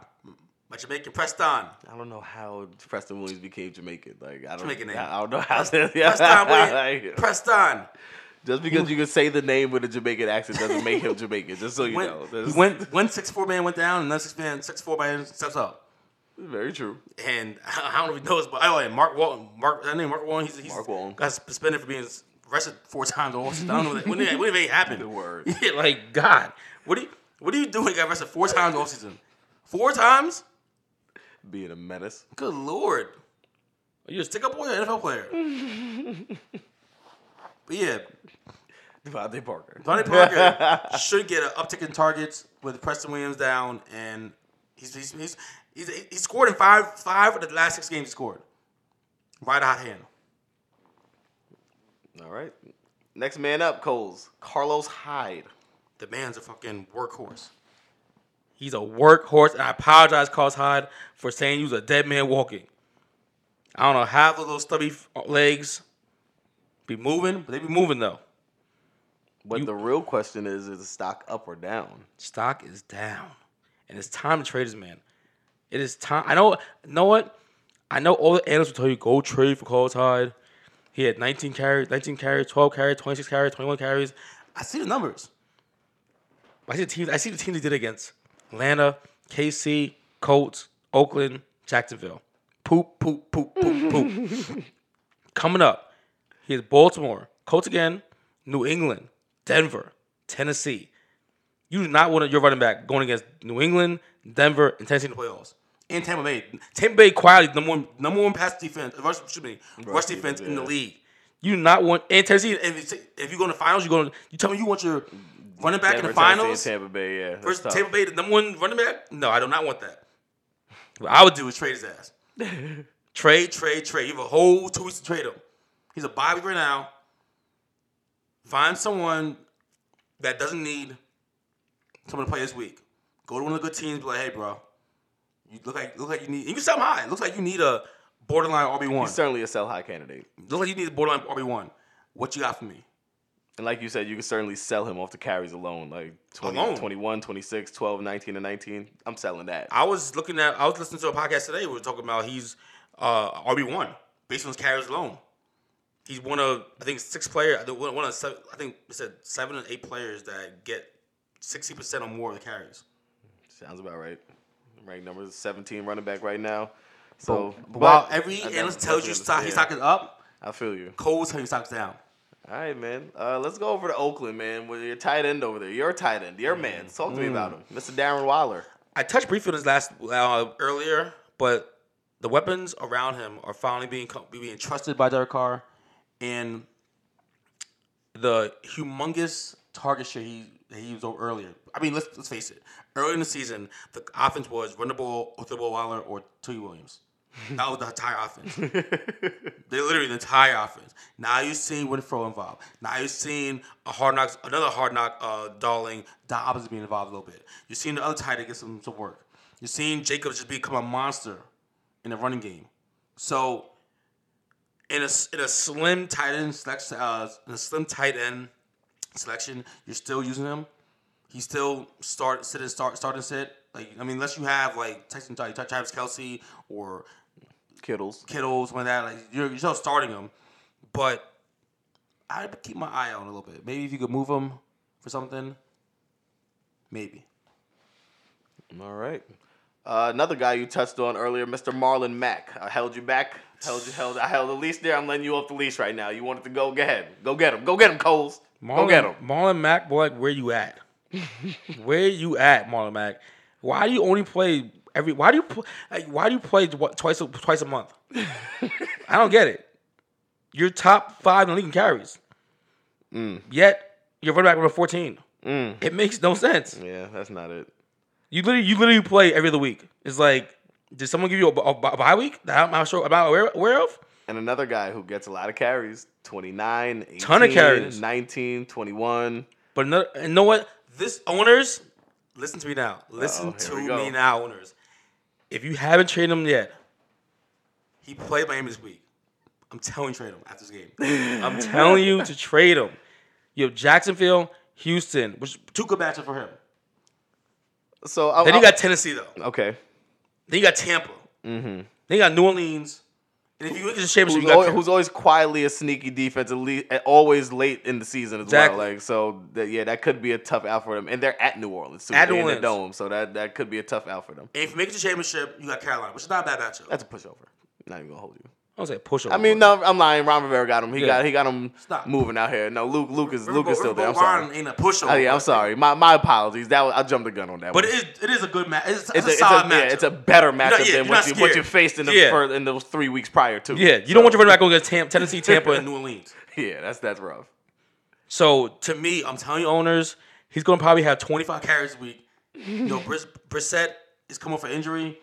My Jamaican Preston. I don't know how Preston Williams became Jamaican. Like I don't, Jamaican name. I don't know how. Preston, wait. Preston. just because you can say the name with a Jamaican accent doesn't make him Jamaican. Just so you When, know, That's went, when six four man went down, and then six man six four man steps up. very true. And I don't know if he knows, but oh, yeah, Mark Walton, Mark, that name Mark Walton, he's, he's Mark Walton. got suspended for being arrested four times. I don't know that, when did, when did it happen. The word. Yeah, like God, what are you, what are you doing? Got arrested four times all season. Four times? Being a menace. Good lord. Are you a stick up boy or an NFL player? but yeah, DeVante Parker. DeVante Parker should get an uptick in targets with Preston Williams down, and he's he's he's, he's, he scored in five five of the last six games he scored. Right hot hand. All right. Next man up, Coles. Carlos Hyde. The man's a fucking workhorse. He's a workhorse, and I apologize, Carlos Hyde, for saying he was a dead man walking. I don't know how the little stubby uh, legs be moving, but they be moving though. But the real question is: Is the stock up or down? Stock is down, and it's time to trade this man. It is time. I know. Know what? I know all the analysts will tell you go trade for Carlos Hyde. He had 19 carries, 19 carries, 12 carries, 26 carries, 21 carries. I see the numbers. I see the teams. I see the teams he did against Atlanta, KC, Colts, Oakland, Jacksonville. Poop, poop, poop, poop, poop. Coming up, he has Baltimore, Colts again, New England, Denver, Tennessee. You do not want your running back going against New England, Denver, and Tennessee in the playoffs. And Tampa Bay. Tampa Bay quietly number one number one pass defense, uh, rush, excuse me, rush, defense in the league. You do not want and Tennessee. If, you- if you go in the finals, you go. You tell me you want your running back Denver, in the finals Tampa Bay. Yeah, versus tough. Tampa Bay, the number one running back. No, I do not want that. What I would do is trade his ass. trade, trade, trade. You have a whole two weeks to trade him. He's a Bobby right now. Find someone that doesn't need someone to play this week. Go to one of the good teams. Be like, hey, bro, you look like look like you need. You can sell him high. It looks like you need a borderline RB one. He's certainly a sell high candidate. Look like you need a borderline RB one. What you got for me? And like you said, you can certainly sell him off the carries alone, like 20, Alone. 21, 26, 12, 19, and 19. I'm selling that. I was looking at. I was listening to a podcast today. We were talking about he's uh, RB one based on his carries alone. He's one of I think six players. One of seven, I think it said seven or eight players that get sixty percent or more of the carries. Sounds about right. Right number is 17 running back right now. So, But while every analyst tells you stock, his understand. stock is up, I feel you. Cole's telling you stock's down. All right, man. Uh, let's go over to Oakland, man. With your tight end over there, your tight end, your man. Talk to me about him, Mr. Darren Waller. I touched briefly on this last uh, earlier, but the weapons around him are finally being being trusted by Derek Carr, and the humongous target share he he used over earlier. I mean, let's let's face it. Early in the season, the offense was run the ball, with the ball Waller, or Tui Williams. That was the entire offense. They literally the entire offense. Now you're seeing Renfrow involved. Now you're seeing a hard knocks, another hard knock, uh, Darling, opposite being involved a little bit. You're seeing the other tight end get some, some work. You're seeing Jacobs just become a monster in the running game. So in a in a slim tight end selection, uh, in a slim tight end selection, you're still using him. He still start sit and start start and sit. Like I mean, unless you have like Tyson Travis Kelce or Kittles. Kittles, when that like you're, you're still starting them, but I'd keep my eye on a little bit. Maybe if you could move them for something, maybe. All right. Uh, another guy you touched on earlier, Mr. Marlon Mack. I held you back. Held you held. I held the leash there. I'm letting you off the leash right now. You wanted to go. Go ahead. Go get him. Go get him, Coles. Go get him. Marlon Mack, boy, where you at? where you at, Marlon Mack? Why do you only play every? Why do you like, Why do you play twice a, twice a month? I don't get it. You're top five in the league in carries. Mm. Yet you're running back number 14. It makes no sense. Yeah, that's not it. You literally, you literally play every other week. It's like, did someone give you a, a, a bye week that I'm not sure about aware, aware of? And another guy who gets a lot of carries 29, 18, Ton of carries. 19, 21. But another, and you know what? This owners, listen to me now. Listen Uh-oh, to me now, owners. If you haven't traded him yet, he played Miami this week. I'm telling you, trade him after this game. I'm telling you to trade him. You have Jacksonville, Houston, which two good matchups for him. So I, Then you got Tennessee though. okay. Then you got Tampa. Mm-hmm. Then you got New Orleans. And if you look at the championship, Who's you got always, who's always quietly a sneaky defense, at least, always late in the season as Exactly. well. Like so, that, yeah, that could be a tough out for them. And they're at New Orleans, too, At New in Orleans. the dome, so that that could be a tough out for them. and if you make it to championship, you got Carolina, which is not a bad matchup. That's a pushover. Not even gonna hold you. I don't say push pushover. I mean, no, I'm lying. Ron Rivera got him. He Yeah. got he got him Stop. moving out here. No, Luke Luke is Luke is still there. I'm Riverboat sorry. Ron ain't a pushover. Oh, yeah, I'm sorry. My my apologies. That was, I jumped the gun on that. But one. it is it is a good match. It's, it's, It's a, a, solid match. yeah, it's a better matchup yeah, than you're what not you, what you faced in the Yeah. fir- in those three weeks prior to. yeah. You don't want your running back going against Tam- Tennessee, Tampa, and New Orleans. Yeah, that's that's rough. So to me, I'm telling you, owners, he's going to probably have 25 carries a week. You know, Briss, Brissett is coming for injury,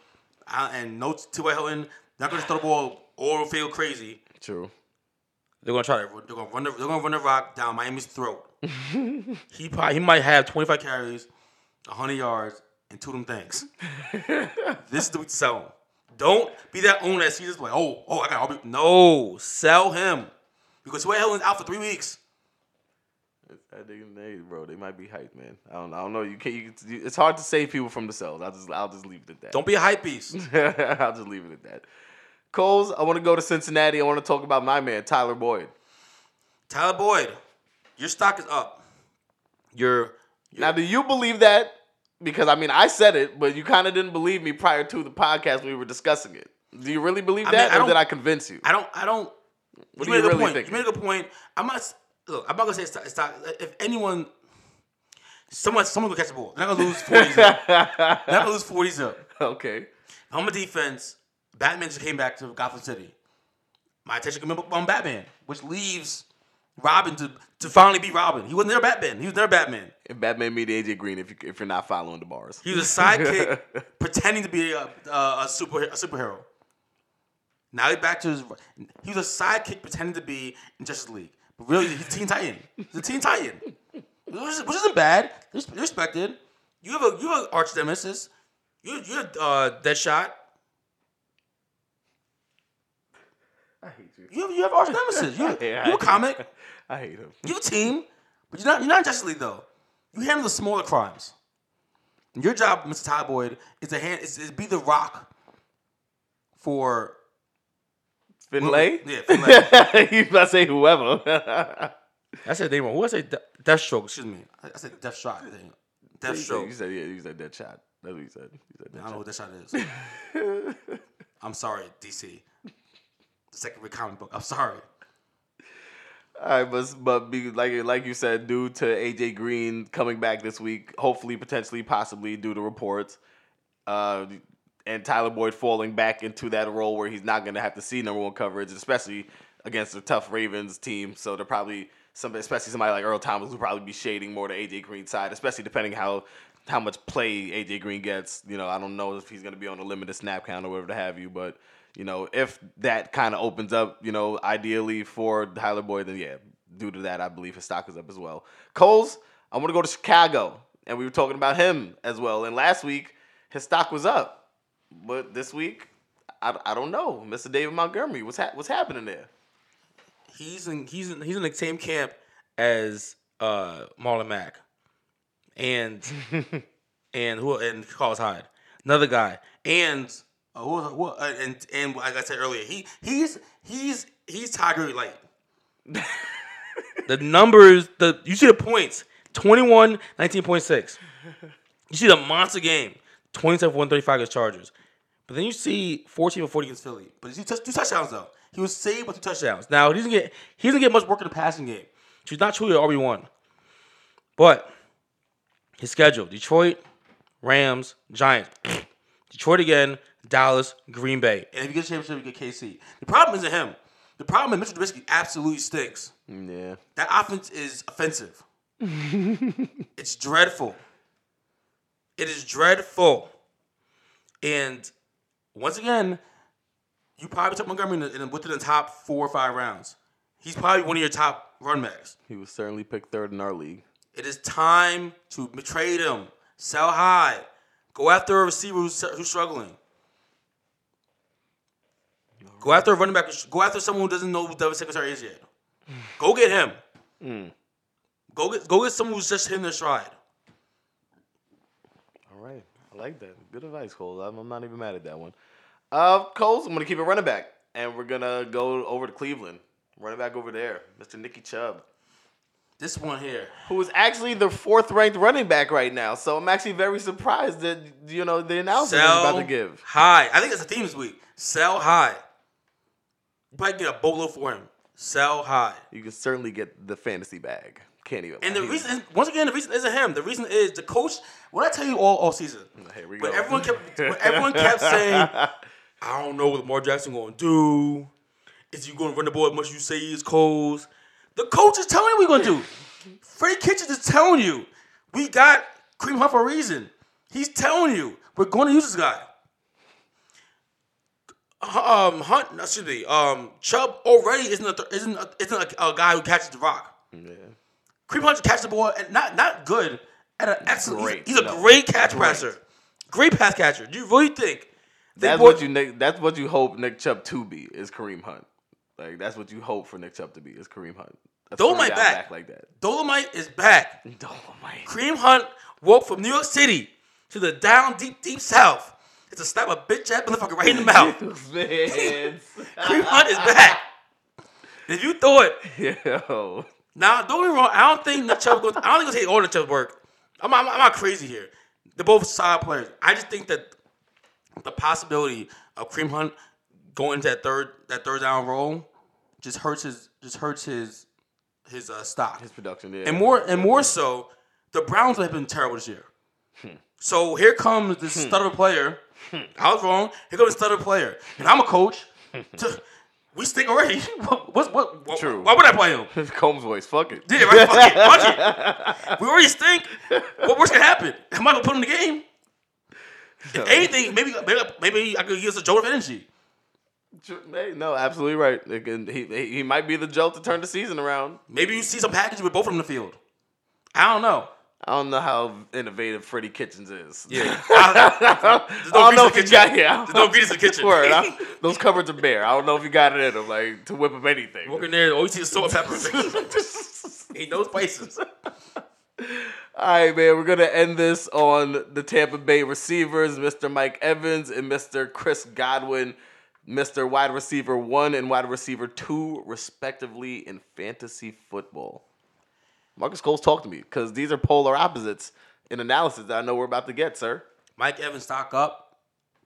uh, and no T.Y. Hilton. Not going to throw the ball all feel crazy. True. They're going to try to. They're to run. The, they're to run the rock down Miami's throat. he probably he might have 25 carries, 100 yards, and two of them things. this is the week to sell him. Don't be that owner that sees this like, oh, oh, I got all. be-" No, sell him because T.Y. Hilton's out for three weeks. That nigga, they, bro, they might be hyped, man. I don't know. I don't know. You can't. You, you- it's hard to save people from themselves. I'll just, I'll just leave it at that. Don't be a hype beast. I'll just leave it at that. Coles, I want to go to Cincinnati. I want to talk about my man Tyler Boyd. Tyler Boyd, your stock is up. Your Now, do you believe that? Because I mean, I said it, but you kind of didn't believe me prior to the podcast when we were discussing it. Do you really believe I that, I or did I convince you? I don't. I don't. What you do you made a good really point. think? You made a good point. I'm not. Look, I'm not gonna say it's, it's not. If anyone, someone, someone will catch the ball. They're not gonna lose 40 zip. They're not gonna lose 40 zip. okay. On the defense, Batman just came back to Gotham City. My attention can be on Batman, which leaves Robin to, to finally be Robin. He wasn't there Batman. He was there Batman. And Batman meet AJ Green, if you if you're not following the bars, He was a sidekick pretending to be a, a, a super a superhero. Now he's back to his. He was a sidekick pretending to be in Justice League, but really he's Teen Titan. He's a Teen Titan, which, which isn't bad. It's respected. You have a you have an arch nemesis. You you have uh, Deadshot. I hate you. You have you have arch nemesis. You, Yeah, you a comic. I hate him. You a team, but you're not you're not Justice League though. You handle the smaller crimes. Your job, Mr. Ty Boyd, is to hand is, is be the rock for Finley. Yeah, Finley. you about to say whoever. I said name wrong. Who I say De- Deathstroke? Excuse me. I I said Deathstroke. I you, said, you Deathstroke. said yeah. You said that shot. That's what you said. You said I don't know what Deathshot is. I'm sorry, DC. The second comic book. I'm sorry. I but but be, like like you said, due to AJ Green coming back this week, hopefully, potentially, possibly due to reports, uh, and Tyler Boyd falling back into that role where he's not going to have to see number one coverage, especially against a tough Ravens team. So they're probably some, especially somebody like Earl Thomas, will probably be shading more to AJ Green's side, especially depending how how much play AJ Green gets. You know, I don't know if he's going to be on a limited snap count or whatever to have you, but you know, if that kind of opens up, you know, ideally for Tyler Boyd, then yeah, due to that, I believe his stock is up as well. Coles, I want to go to Chicago, and we were talking about him as well. And last week, his stock was up, but this week, I, I don't know, Mr. David Montgomery, what's ha- what's happening there? He's in he's in he's in the same camp as uh Marlon Mack. And and who and Carlos Hyde. Another guy. And uh, who, who uh, and and like I said earlier, he he's he's he's Tiger Light. the numbers, the you see the points. 21, 19.6. You see the monster game. 27 135 against Chargers. But then you see 14 for 40 against Philly. But he's two, two touchdowns though. He was saved with two touchdowns. Now he doesn't get he doesn't get much work in the passing game. She's not truly an RB one. But his schedule: Detroit, Rams, Giants, Detroit again, Dallas, Green Bay. And if you get a championship, you get KC. The problem isn't him. The problem is Mitchell Trubisky absolutely stinks. Yeah, That offense is offensive. it's dreadful. It is dreadful. And once again, you probably took Montgomery in the, in the, within the top four or five rounds. He's probably one of your top run backs. he was certainly picked third in our league. It is time to trade him, sell high, go after a receiver who's, who's struggling. Go after a running back. Go after someone who doesn't know who Devin Singletary is yet. Go get him. Go get go get someone who's just hitting their stride. All right, I like that. Good advice, Cole. I'm, I'm not even mad at that one. Uh, Coles, I'm gonna keep it running back, and we're gonna go over to Cleveland. Running back over there, Mr. Nicky Chubb. This one here. who is actually the fourth ranked running back right now. So I'm actually very surprised that you know the announcement is about to give. high. I think it's a theme this week. Sell high. You probably get a bolo for him. Sell high. You can certainly get the fantasy bag. Can't even. And the reason, is, once again, the reason isn't him. The reason is the coach. What I tell you all all season. Here we But go. everyone kept, when everyone kept saying, "I don't know what Lamar Jackson going to do. Is he going to run the ball as much as you say he is, Coles?" The coach is telling you what he's going to do. Freddie Kitchens is telling you, we got Kareem Hunt for a reason. He's telling you, we're going to use this guy. Um, Hunt, excuse me, um, Chubb already isn't a, th- isn't a, isn't a, a guy who catches the rock. Yeah. Kareem Hunt catches the ball and not not good at an excellent. he's- Great, He's, a no. great catch Great. passer, great pass catcher. Do you really think? That's what you Nick, that's what you hope Nick Chubb to be is Kareem Hunt. Like that's what you hope for Nick Chubb to be is Kareem Hunt. A Dolomite three-down back. like that. Dolomite is back. Dolomite. Kareem Hunt walked from New York City to the down deep deep south. It's a slap a bitch ass motherfucker right in the mouth. Kareem Hunt is back. If you thought Yo. now, don't get me wrong, I don't think Chubb goes. I don't think take all Chubb's work. I'm, I'm, I'm not crazy here. They're both solid players. I just think that the possibility of Kareem Hunt going into that third that third down role just hurts his just hurts his his uh, stock. His production, yeah. and more and more so, the Browns have been terrible this year. So here comes this stutter player. Hmm. I was wrong. Here the stutter player, and I'm a coach. To- we stink already. What, what, what, what- True. Why would I play him? His Combs voice, fuck it. Yeah, right. Fuck it. Fuck it. We already stink. What worse can happen? Am I gonna put him in the game? If anything, maybe maybe, maybe I could use a jolt of energy. No, absolutely right. He he might be the jolt to turn the season around. Maybe you see some package with both of them in the field. I don't know. I don't know how innovative Freddie Kitchens is. Yeah. I, I don't know if you got yeah. There's no grease in the kitchen. Word, I- those cupboards are bare. I don't know if you got it in them, like to whip up anything. Walk in there, all you see is salt and pepper. Ain't no spices. All right, man. We're gonna end this on the Tampa Bay receivers, Mr. Mike Evans and Mr. Chris Godwin, Mr. Wide Receiver One and Wide Receiver Two, respectively, in fantasy football. Marcus Cole's talk to me because these are polar opposites in analysis that I know we're about to get, sir. Mike Evans stock up.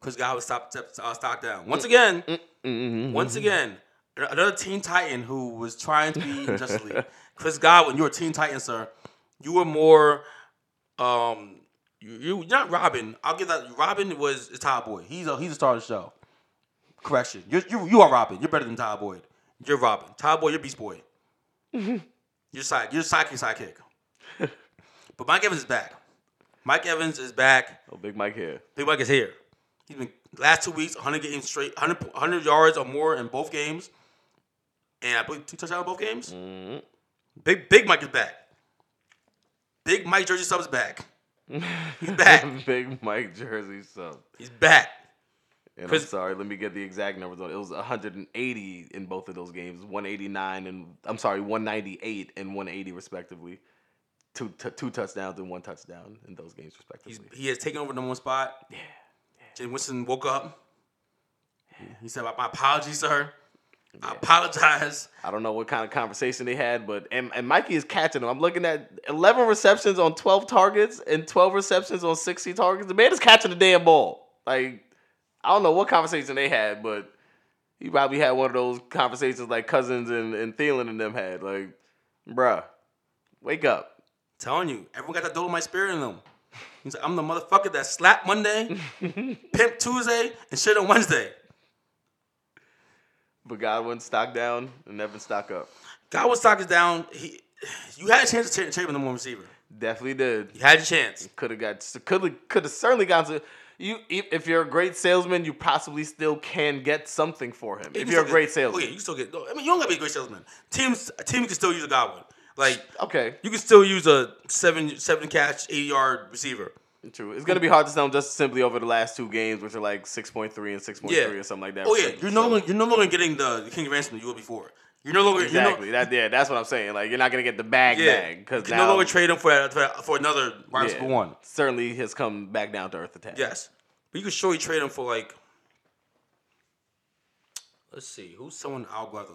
Chris Godwin stop, uh, stock down. Once mm. again, mm, mm, once again, another Teen Titan who was trying to be League. Chris Godwin, you're a Teen Titan, sir. You were more, um, you, you not Robin. I'll give that. Robin was a top boy. He's a he's a star of the show. Correction, you you you are Robin. You're better than Todd Boyd. You're Robin. Todd Boyd, you're Beast Boy. you're side. You're sidekick, sidekick. but Mike Evans is back. Mike Evans is back. Oh, Big Mike here. Big Mike is here. He's been last two weeks, 100 games straight, 100, 100 yards or more in both games, and I believe two touchdowns in both games. Mm-hmm. Big Big Mike is back. Big Mike Jersey Sub is back. He's back. Big Mike jersey sub. He's back. And Chris- I'm sorry, let me get the exact numbers on it. It was 180 in both of those games, 189 and I'm sorry, 198 and 180 respectively. Two t- two touchdowns and one touchdown in those games He's, respectively. he has taken over the number one spot. Yeah. Jameis Winston woke up. He said, "My apologies, sir. I apologize." I don't know what kind of conversation they had, but and, and Mikey is catching them. I'm looking at 11 receptions on 12 targets and 12 receptions on 60 targets. The man is catching the damn ball. Like I don't know what conversation they had, but he probably had one of those conversations like Cousins and, and Thielen and them had. Like, bruh, wake up. telling you, everyone got that Dolomite spirit in them. He's like, I'm the motherfucker that slap Monday, pimp Tuesday, and shit on Wednesday. But Godwin stock down and Evan stock up. Godwin stock is down. He, you had a chance to trade with the number one receiver. Definitely did. You had your chance. Could have got could could have certainly gotten to you if you're a great salesman, you possibly still can get something for him. You If you're a great get- salesman. Oh yeah, you still get. I mean, you don't gotta be a great salesman. Teams, a team can still use a Godwin. Like Okay, you can still use a seven seven catch, eighty yard receiver. true. It's gonna be hard to sell him just simply over the last two games, which are like six point three and six point three Yeah. or something like that. Oh yeah, you're no longer you're no longer getting the, king ransom you were before. You're no longer exactly. You're no, that yeah, that's what I'm saying. Like you're not gonna get the bag yeah, bag you because can now no longer trade him for for, for another wide yeah, receiver one. certainly has come back down to earth attack. Yes, but you could surely trade him for like. Let's see, who's someone I'll go after.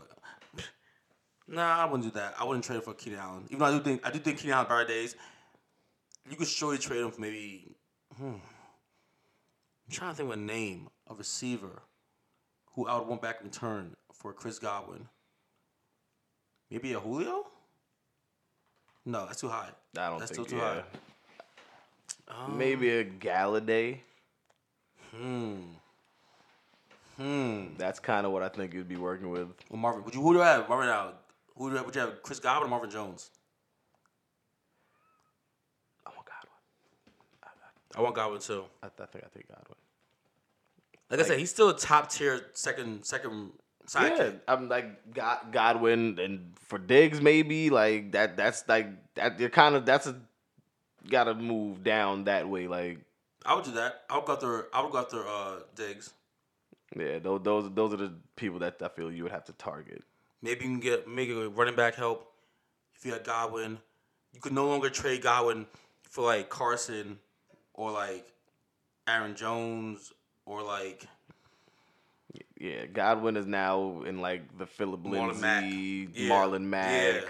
Nah, I wouldn't do that. I wouldn't trade him for Keenan Allen. Even though I do think I do think Keenan Allen better days. You could surely trade him for maybe. Hmm. I'm trying to think of a name a receiver who I would want back in return for Chris Godwin. Maybe a Julio? No, that's too high. I don't that's think still too yeah. high. Um, Maybe a Golladay. Hmm. Hmm. That's kind of what I think you'd be working with. Well, Marvin, would you who do you have? Marvin Now, Who do you have? Would you have Chris Godwin or Marvin Jones? I want Godwin. I, I, I want Godwin too. I, I think I think Godwin. Like, like I said, he's still a top tier second second sidekick. Yeah, I'm like God, Godwin and for Diggs maybe like that. That's like that. You're kind of that's a got to move down that way. Like I would do that. I would go after. I would go after uh, Diggs. yeah, those those those are the people that I feel you would have to target. Maybe you can get maybe a running back help. If you had Godwin, you could no longer trade Godwin for like Carson or like Aaron Jones or like Yeah, Godwin is now in like the Philip Marlon Mack. Yeah. Marlon Mack, Yeah.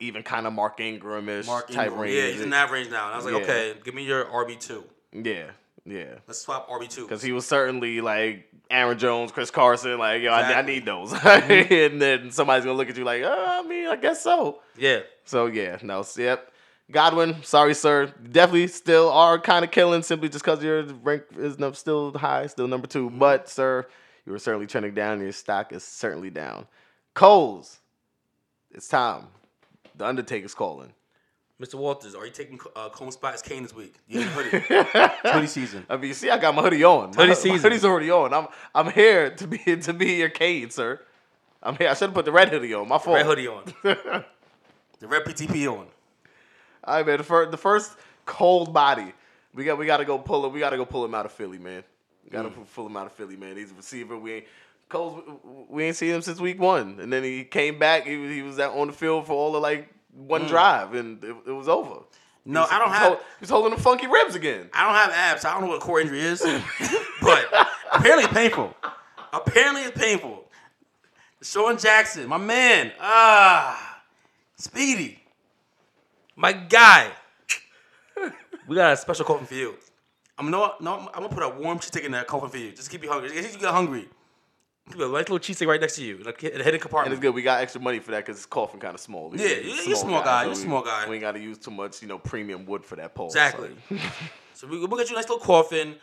even kind of Mark Ingram-ish Mark type Ingram. range. Yeah, he's in that range now. And I was like, Yeah. okay, give me your RB two. Yeah, yeah. Let's swap RB two. Because he was certainly like Aaron Jones, Chris Carson, like, yo, I, I need those. Mm-hmm. and then somebody's going to look at you like, oh, I mean, I guess so. yeah, So, yeah, no, yep. Godwin, sorry, sir. Definitely still are kind of killing simply just because your rank is still high, still number 2 Mm-hmm. But, sir, you were certainly trending down. and Your stock is certainly down. Coles, it's time. The Undertaker's calling. Mr. Walters, are you taking uh, Combs spot as Kane this week? You hoodie. hoodie season. I mean, you see, I got my hoodie on. My, Hoodie my season. hoodie's already on. I'm I'm here to be to be your cane, sir. I'm here. I should have put the red hoodie on. My fault. Red hoodie on. the red PTP on. All right, man. The first, the first cold body. We got we got to go pull him. We got to go pull him out of Philly, man. Got to Mm. pull him out of Philly, man. He's a receiver. We ain't Coles. We ain't seen him since week one, and then he came back. He, was- he was out on the field for all of like one drive, and it, it was over. Mm. No, was- I don't he have- hol- He was holding the funky ribs again. I don't have abs. I don't know what core injury is, but apparently it's painful. Apparently it's painful. DeSean Jackson, my man, ah, Speedy, my guy. We got a special for you. I'm no, no, I'm gonna put a warm cheesesteak in that coffin for you. Just keep you hungry. Just you get hungry. Keep a nice little cheesesteak right next to you, like in the hidden And it's compartment. good. We got extra money for that because it's coffin kind of small. Yeah, yeah, you're a small guy, you're a we- small guy. We ain't got to use too much, you know, premium wood for that pole. Exactly. so- So we, we'll get you a nice little coffin,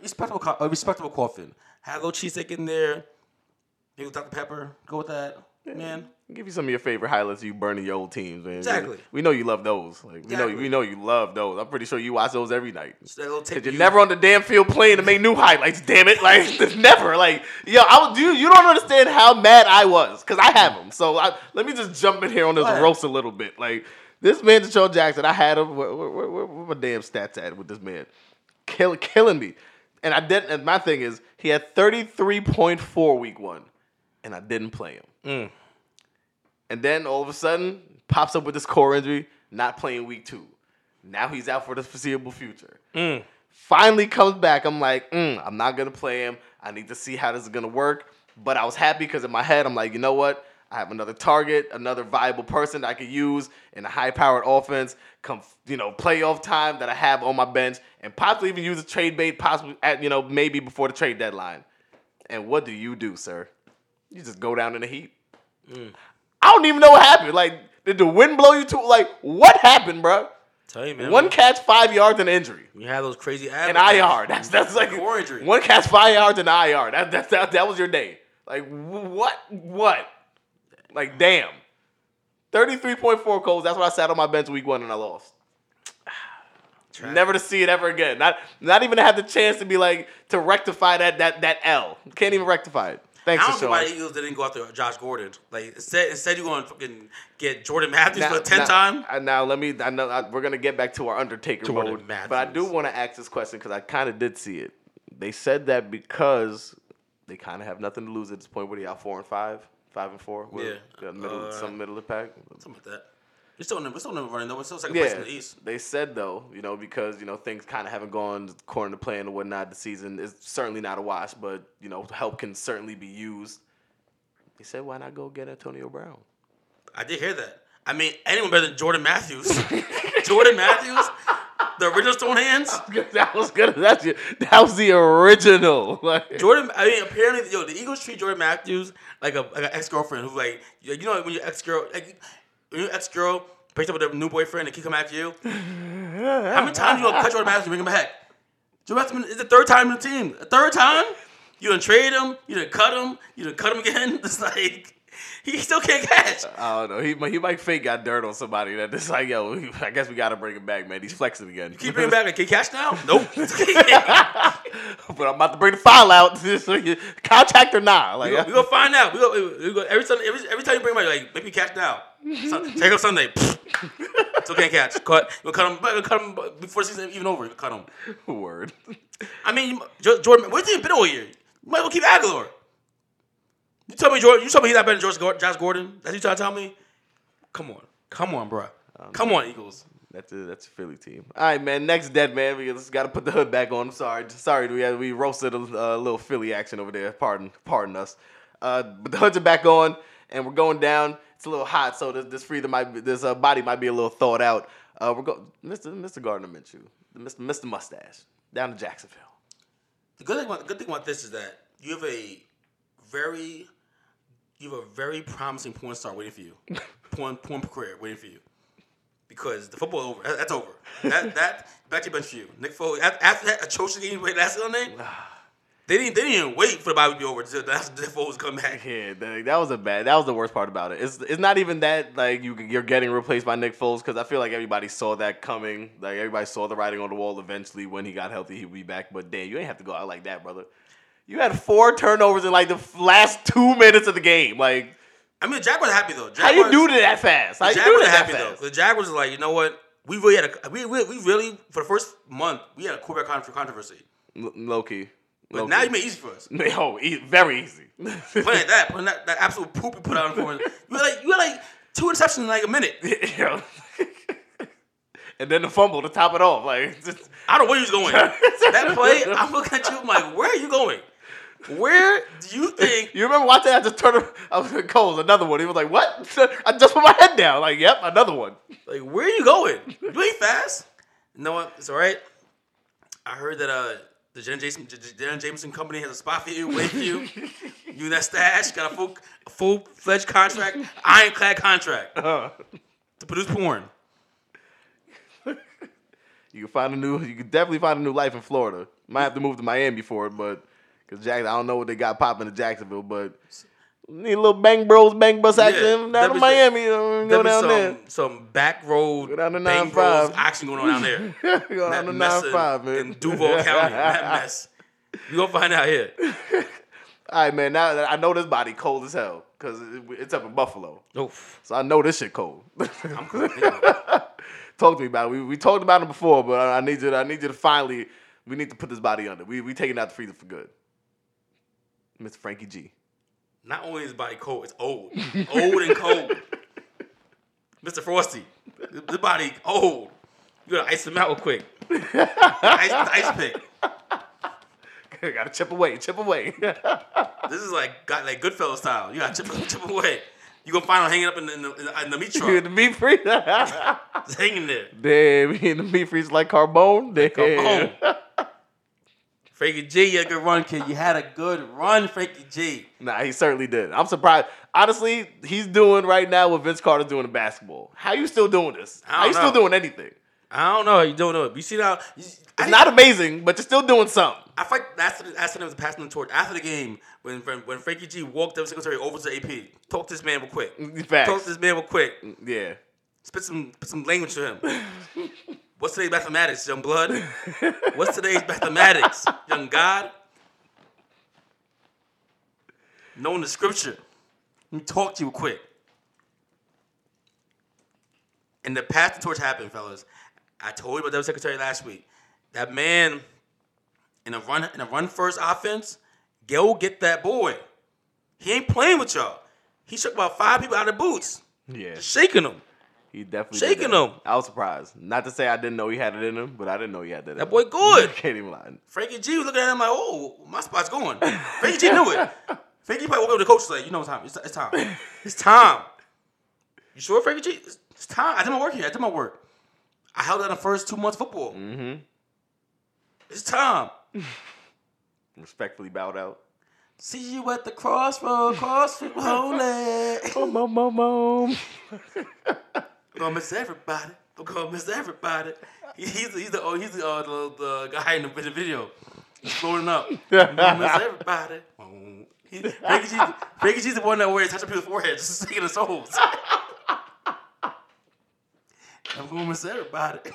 respectable, a respectable coffin. Have a little cheesesteak in there. Maybe with Dr Pepper. Go with that, man. Give you some of your favorite highlights. You burning your old teams, man. Exactly. We know you love those. Like we know, we know you love those. I'm pretty sure you watch those every night. Just that little tape. Cause you're you- never on the damn field playing to make new highlights. Damn it! Like it's never. Like yo, I would do. You don't understand how mad I was because I have them. So I, let me just jump in here on this roast a little bit. Like this man, DeSean Jackson, I had him. Where, where, where, where my damn stats at with this man? Kill, killing me. And I didn't. And my thing is, he had 33.4 week one, and I didn't play him. Mm. And then all of a sudden, pops up with this core injury, not playing week two. Now he's out for the foreseeable future. Mm. Finally comes back. I'm like, mm, I'm not gonna play him. I need to see how this is gonna work. But I was happy because in my head, I'm like, you know what? I have another target, another viable person that I could use in a high-powered offense. Come, you know, playoff time that I have on my bench, and possibly even use a trade bait, possibly at you know maybe before the trade deadline. And what do you do, sir? You just go down in the heat. I don't even know what happened. Like, did the wind blow you to? Like, what happened, bro? Tell you, man. One catch, five yards, and injury. You have those crazy. An IR. That's that's like Core injury. one catch, five yards, and IR. That that that, that was your day. Like what? What? Like damn. Thirty-three point four goals. That's what I sat on my bench week one and I lost. Never to see it ever again. Not not even to have the chance to be like to rectify that that that L. Can't even rectify it. Thanks, I don't know why the Eagles didn't go after Josh Gordon. Like instead, instead you going to fucking get Jordan Matthews for the tenth time. uh, Now let me. I know I, we're gonna get back to our Undertaker Jordan mode, but I do want to ask this question because I kind of did see it. They said that because they kind of have nothing to lose at this point. What are y'all four and five, five and four? What- Yeah. middle, Uh, some middle of the pack. Something like that. We're still, we're still never running though. We're still second place in the East. they said though, you know, because you know things kind of haven't gone according to plan and whatnot. The season is certainly not a wash, but you know help can certainly be used. They said, why not go get Antonio Brown? I did hear that. I mean, anyone better than Jordan Matthews. Jordan Matthews, the original Stone Hands. that was good. That's your, that was the original. Like, Jordan, I mean, apparently, yo, the Eagles treat Jordan Matthews like a like an ex girlfriend who like you you know when your ex girl like your ex girl breaks up with a new boyfriend and keep coming after you. How many times you gonna cut your Matthews and bring him back? Matthews is the third time in the team. The third time you done trade him, you done cut him, you done cut him again. It's like he still can't catch. I don't know. He might- he might fake got dirt on somebody that just like yo. I guess we gotta bring him back, man. He's flexing again. Keep bringing back. Like, can he catch now? Nope. but I'm about to bring the file out. so you- Contract or not? Like we gonna, we gonna find out. We gonna, we gonna, every Sunday, every, every time you bring him back, you're like make me catch now. Take up Sunday. Still can't catch. Cut. We'll cut him. We'll cut him before season even over. We'll cut him. word. I mean, Jordan, where's he been all year? You might as well keep Aguilar. You tell me, Jordan. You tell me he's not better than George, Josh Gordon. That's what you trying to tell me? Come on, come on, bro. Come on, Eagles. That's a that's a Philly team. All right, man. Next dead man. We just got to put the hood back on. I'm sorry, sorry. We had, we roasted a uh, little Philly action over there. Pardon, pardon us. Uh, but the hoods are back on, and we're going down. It's a little hot, so this this freedom might be, this uh, body might be a little thawed out. Uh, we're going, Mr. Mr. Gardner Minshew, Mr. Mr. Mustache, down to Jacksonville. The good thing, about, the good thing about this is that you have a very, you have a very promising porn star waiting for you, porn porn career waiting for you, because the football over. That- That's over. That that back to bench for you, Nick Foley. After, that atrocious game, wait, that's his name. They didn't. They didn't even wait for the bye to be over. Until that's Nick Foles come back. Yeah, that, that was a bad. That was the worst part about it. It's it's not even that like you you're getting replaced by Nick Foles because I feel like everybody saw that coming. Like everybody saw the writing on the wall. Eventually, when he got healthy, he'd be back. But damn, you ain't have to go out like that, brother. You had four turnovers in like the last two minutes of the game. Like, I mean, the Jaguars are happy though. how you Jaguars- do that fast? How The Jaguars are happy though. The Jaguars are like, you know what? We really had a we, we, we really for the first month we had a quarterback con- controversy. L- low key. But now you made it easy for us. oh, e- very easy. Playing that, putting that, that absolute poop you put out on for us. You had like you had like two interceptions in like a minute. And then the fumble to top it off. Like, just, I don't know where you was going. that play, I'm looking at you. I'm like, where are you going? Where do you think? You remember watching that? I just turned. around- I was like, Coles, another one. He was like, "What?" I just put my head down. Like, "Yep, another one." Like, where are you going? You ain't fast. You know what? It's all right. I heard that uh the Jen Jason J- J- Jen Jameson company has a spot for you, wait for you. you that stash got a full full fledged contract, ironclad contract Uh, to produce porn. you can find a new. You can definitely find a new life in Florida. Might have to move to Miami for it, but because Jack, I don't know what they got popping in Jacksonville, but need a little bang bros, bang bus action down there to Miami. You know, go down some there. some back road Go down to bang 9-5. bros action going on down there. go down to nine five, man. in Duval County. That mess. You gonna find out here. All right, man. Now I know this body cold as hell because it's up in Buffalo, Oof. so I know this shit cold. I'm cool. Talk to me about it. We, we talked about it before, but I, I need you. To, I need you to finally. We need to put this body under. We we taking out the freezer for good. Mr. Frankie G. Not only is his body cold, it's old. Old and cold. Mr. Frosty. The, body old. You gotta ice him out real quick. Ice, ice pick. Gotta chip away, chip away. This is like got like Goodfellas style. You gotta chip, chip away. You gonna find him hanging up in the, in the, in the, in meat You truck. the meat freezer. It's hanging there. Damn, he in the meat freezer like Carbone. Damn. On. Frankie G, you had a good run, kid. You had a good run, Frankie G. Nah, he certainly did. I'm surprised. Honestly, he's doing right now what Vince Carter's doing in basketball. How you still doing this? How you don't still doing anything? I don't know. You don't know. You see now? It's not amazing, but you're still doing something. I feel like that's the, that's the was passing the torch after the game when when, when Frankie G walked up Singletary over to AP. Talk to this man real quick. Facts. Talk to this man real quick. Yeah. Spit some spit some language to him. What's today's mathematics, young blood? What's today's mathematics, young God? Knowing the scripture. Let me talk to you quick. And the path to torch happened, fellas. I told you about that Singletary last week. That man in a run in a run first offense, go get that boy. He ain't playing with y'all. He shook about five people out of boots, Yeah. just shaking them. He definitely Shaking him. I was surprised. Not to say I didn't know he had it in him, but I didn't know he had that. in That him. boy good. Can't even lie. Frankie G was looking at him like, oh, my spot's going. Frankie G knew it. Frankie G probably woke up to the coach like, you know it's time. It's, it's time. It's time. You sure, Frankie G? It's, it's time. I did my work here. I did my work. I held out the first two months of football. Mm-hmm. It's time. Respectfully bowed out. See you at the crossroad, crossroad, holy. Boom, boom, boom, boom. Gonna miss everybody. I'm gonna miss everybody. He's the, he's the oh he's the, uh, the, the guy in the, in the video. He's floating up. I'm gonna miss everybody. He, Frankie, G, Frankie G's the one that wears touching people's foreheads, just singing the souls. I'm to miss everybody.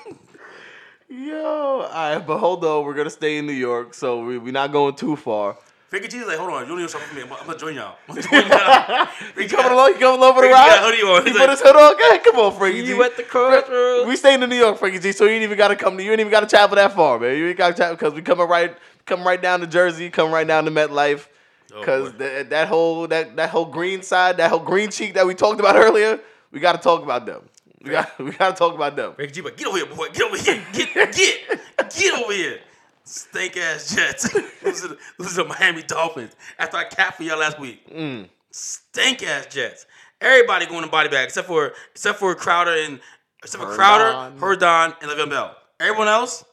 Yo, all right, but hold on. We're gonna stay in New York, so we, we're not going too far. Frankie G's like, hold on, you don't even show for me. I'm, I'm gonna join y'all. I'm gonna join y'all. He coming along. He coming along for the Frankie got ride. a hoodie on. He He's put like, his hood on. Okay, come on, Frankie G. You at the crossroads. We staying in New York, Frankie G. So you ain't even gotta come. To, you ain't even gotta travel that far, man. You ain't gotta travel because we coming right, come right down to Jersey, come right down to MetLife. Oh, Because boy. that, that whole that that whole green side, that whole green cheek that we talked about earlier, we got to talk about them. We got we got to talk about them. Frankie G, but get over here, boy. Get over here. Get, get, get over here. Stink ass Jets. lose, to the, to Miami Dolphins after I capped for y'all last week. Mm. Stink ass Jets. Everybody going to body bag except for except for Crowder and except for Herndon. Crowder, Herndon, and Le'Veon Bell. Everyone else,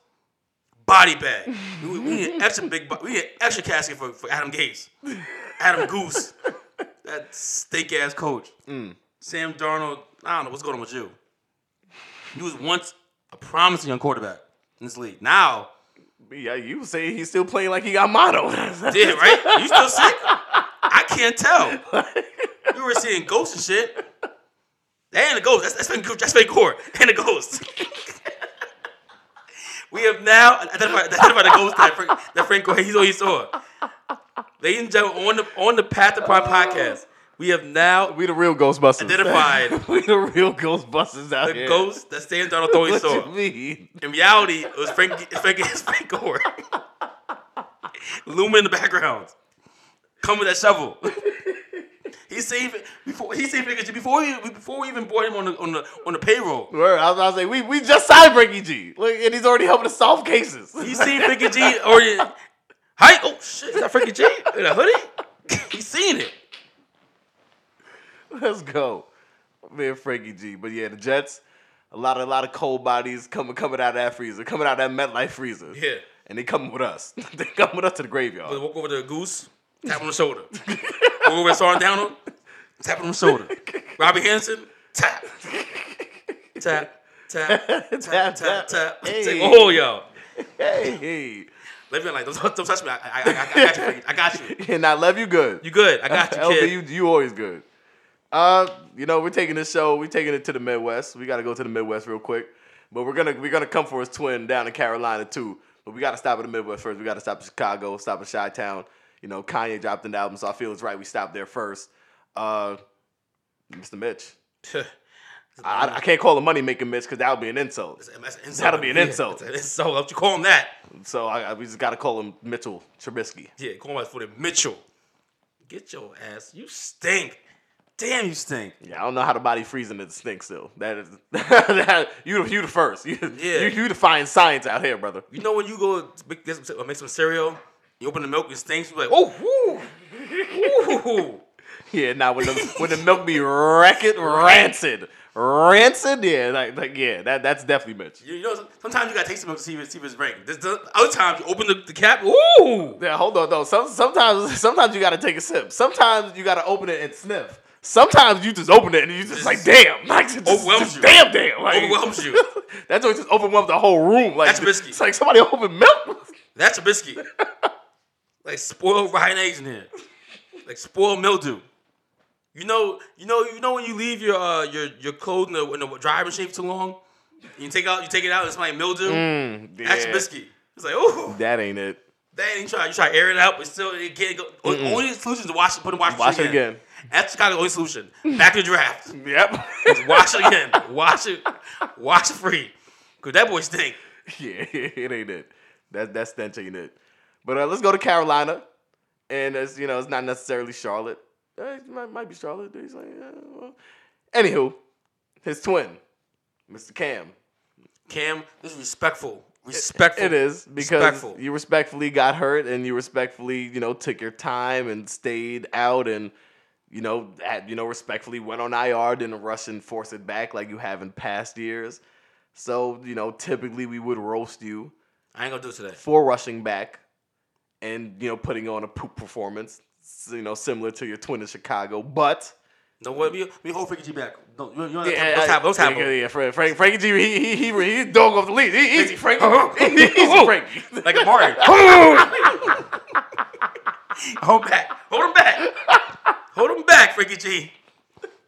body bag. we, we need an extra big. bo- We need an extra casket for, for Adam Gase, Adam Goose, that stink ass coach. Mm. Sam Darnold. I don't know what's going on with you. He was once a promising young quarterback in this league. Now, Yeah, you say he's still playing like he got mono. did right? You still sick? I can't tell. You were seeing ghosts and shit. That ain't a ghost. That's, that's been that's been core. Ain't a ghost. we have now identified, identified the ghost that Frank, that Frank he's all he saw. Ladies and gentlemen, on the on the Past Their Prime podcast, we have now we the real Ghostbusters. Identified. we the real Ghostbusters out the here. ghost that Sam Darnold thought he What saw. you mean? In reality, it was Frank. It's Frank. It's Frank Gore. Looming in the background, come with that shovel. he saved it before. He saved it before we before we even brought him on the on the on the payroll. Word, I was about to say we we just signed Frankie G. Look, and he's already helping us solve cases. He seen Frankie G already. Hi, oh shit! Is that Frankie G in a hoodie? He's seen it. Let's go, man, Frankie G. But yeah, the Jets, a lot of a lot of cold bodies coming coming out of that freezer, coming out of that MetLife freezer. Yeah. and they coming with us. they coming with us to the But graveyard. walk over to the goose, tap on the shoulder. Walk over to Downhill, tap on the shoulder. Robby Anderson, tap. Tap, tap, tap, tap, tap, tap. Hey. Oh, yo. Hey, hey, Let me like, don't, don't touch me. I, I, I, I got you. I got you. and I love you good. You good. I got you, LB, kid. you, you always good. Uh, you know, we're taking this show, we're taking it to the Midwest. We gotta go to the Midwest real quick. But we're gonna we're gonna come for his twin down in Carolina too. But we gotta stop at the Midwest first. We gotta stop in Chicago, stop in Chi Town. You know, Kanye dropped an album, so I feel it's right we stop there first. Uh Mr. Mitch. I, I can't call him money making Mitch because that would be an insult. That's an insult. That'll be an Yeah, insult. that's an insult. Don't you call him that? So I, I- we just gotta call him Mitchell Trubisky. Yeah, call him for the Mitchell. Get your ass. You stink. Damn, you stink. Yeah, I don't know how the body freezing it stinks still. That is that, you you the first. You, Yeah. you you define science out here, brother. You know when you go make, some, make some cereal, you open the milk, it stinks. You like, oh, woo, woo. Yeah, now when the when the milk be racket rancid, rancid. Yeah, like, like yeah, that that's definitely Mitch. You know, sometimes you gotta taste the milk to see if, see if it's rank. There's the other times you open the, the cap, ooh. Yeah, hold on though. Some sometimes sometimes you gotta take a sip. Sometimes you gotta open it and sniff. Sometimes you just open it and you just like damn, like just, Overwhelms just you. damn, damn, like, Overwhelms you. that joint just overwhelmed the whole room. Like That's biscuit. It's like somebody opened milk. That's a biscuit. like spoiled rotten eggs in here. Like spoiled mildew. You know, you know, you know when you leave your uh your your clothes in the, in the dryer machine for too long, you take out you take it out, it's like mildew. That's yeah. a biscuit. It's like, ooh, That ain't it. that ain't try. You try to air it out, but still it can't go. Only solution is to wash it, put it in wash, Wash it machine again. That's Chicago's only solution. Back to the draft. Yep. Just wash it again. Wash it. Wash it free. Cause that boy stink. yeah, it ain't it. That that stench ain't it. But uh, let's go to Carolina, and it's you know it's not necessarily Charlotte. Uh, it might, might be Charlotte. He's like, uh, well. Anywho, his twin, Mr. Cam. Cam, this is respectful. Respectful. It is because Respectful. you respectfully got hurt, and you respectfully you know took your time and stayed out, and you know had, you know respectfully went on IR, didn't rush and force it back like you have in past years. So you know typically we would roast you. I ain't gonna do it today. for rushing back and you know putting on a poop performance, you know similar to your twin in Chicago. But No? We, we hold Frankie G back. Don't, you, don't yeah, let's have, let's have, yeah, yeah, Frank, Frank, Frankie G, he he he he's dog off the lead. He, easy, Frank. easy, Frankie. like a Mario. hold back. Hold him back. Hold him back, Frankie G.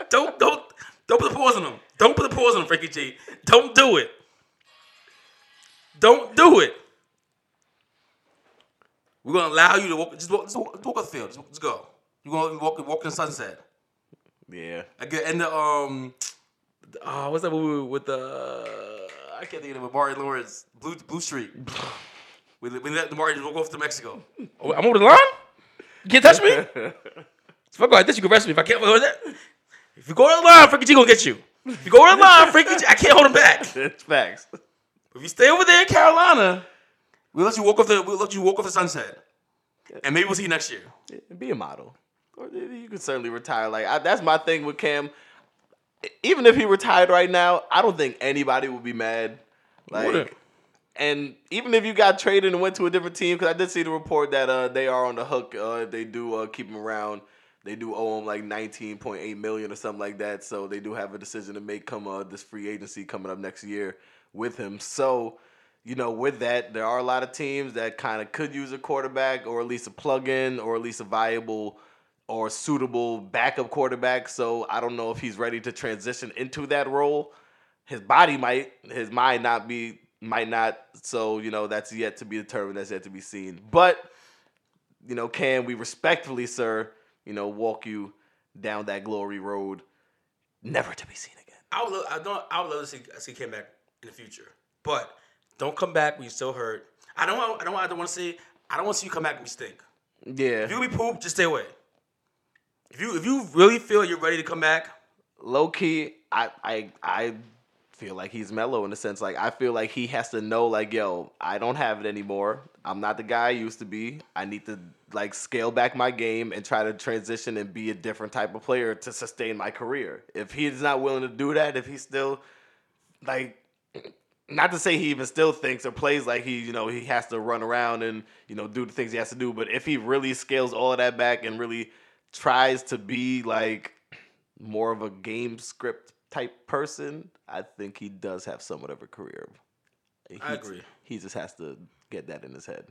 Don't don't don't put the pause on him. Don't put the pause on him, Frankie G. Don't do it. Don't do it. We're gonna allow you to walk. Just walk. Just walk, just walk the field. Just, just go. You're gonna walk walk in the sunset. Yeah. I get in the um. Oh, what's that movie with the? I can't think of it. With Martin Lawrence, Blue Blue Streak. we, we let the Martin walk off to Mexico. Oh, I'm over the line. You can't touch me. if I go like this, you can arrest me. If I can't go like that, if you go to the line, Frankie G gonna get you. If you go to the line, Frankie G, I can't hold him back. It's facts. If you stay over there in Carolina, we'll let you walk off the we'll let you walk off the sunset, and maybe we'll see you next year. Be a model. Or you can certainly retire. Like I, that's my thing with Cam. Even if he retired right now, I don't think anybody would be mad. Like, and even if you got traded and went to a different team, because I did see the report that uh, they are on the hook. Uh, if they do uh, keep him around. They do owe him like nineteen point eight million or something like that. So they do have a decision to make come uh, this free agency coming up next year with him. So you know, with that, there are a lot of teams that kind of could use a quarterback or at least a plug-in or at least a viable or suitable backup quarterback. So I don't know if he's ready to transition into that role. His body might, his mind not be, might not. So you know, that's yet to be determined. That's yet to be seen. But you know, can we respectfully, sir, you know, walk you down that glory road, never to be seen again? I would love, I don't I would love to see see Cam back in the future, but don't come back when you're still hurt. I don't want I don't I don't want to see I don't want to see you come back when you stink. Yeah, If you be poop, just stay away. If you if you really feel you're ready to come back, low key, I I I feel like he's mellow in the sense like I feel like he has to know like yo, I don't have it anymore. I'm not the guy I used to be. I need to like scale back my game and try to transition and be a different type of player to sustain my career. If he's not willing to do that, if he's still like not to say he even still thinks or plays like he, you know, he has to run around and, you know, do the things he has to do, but if he really scales all of that back and really tries to be like more of a game script type person, I think he does have somewhat of a career. He, I agree. He just has to get that in his head.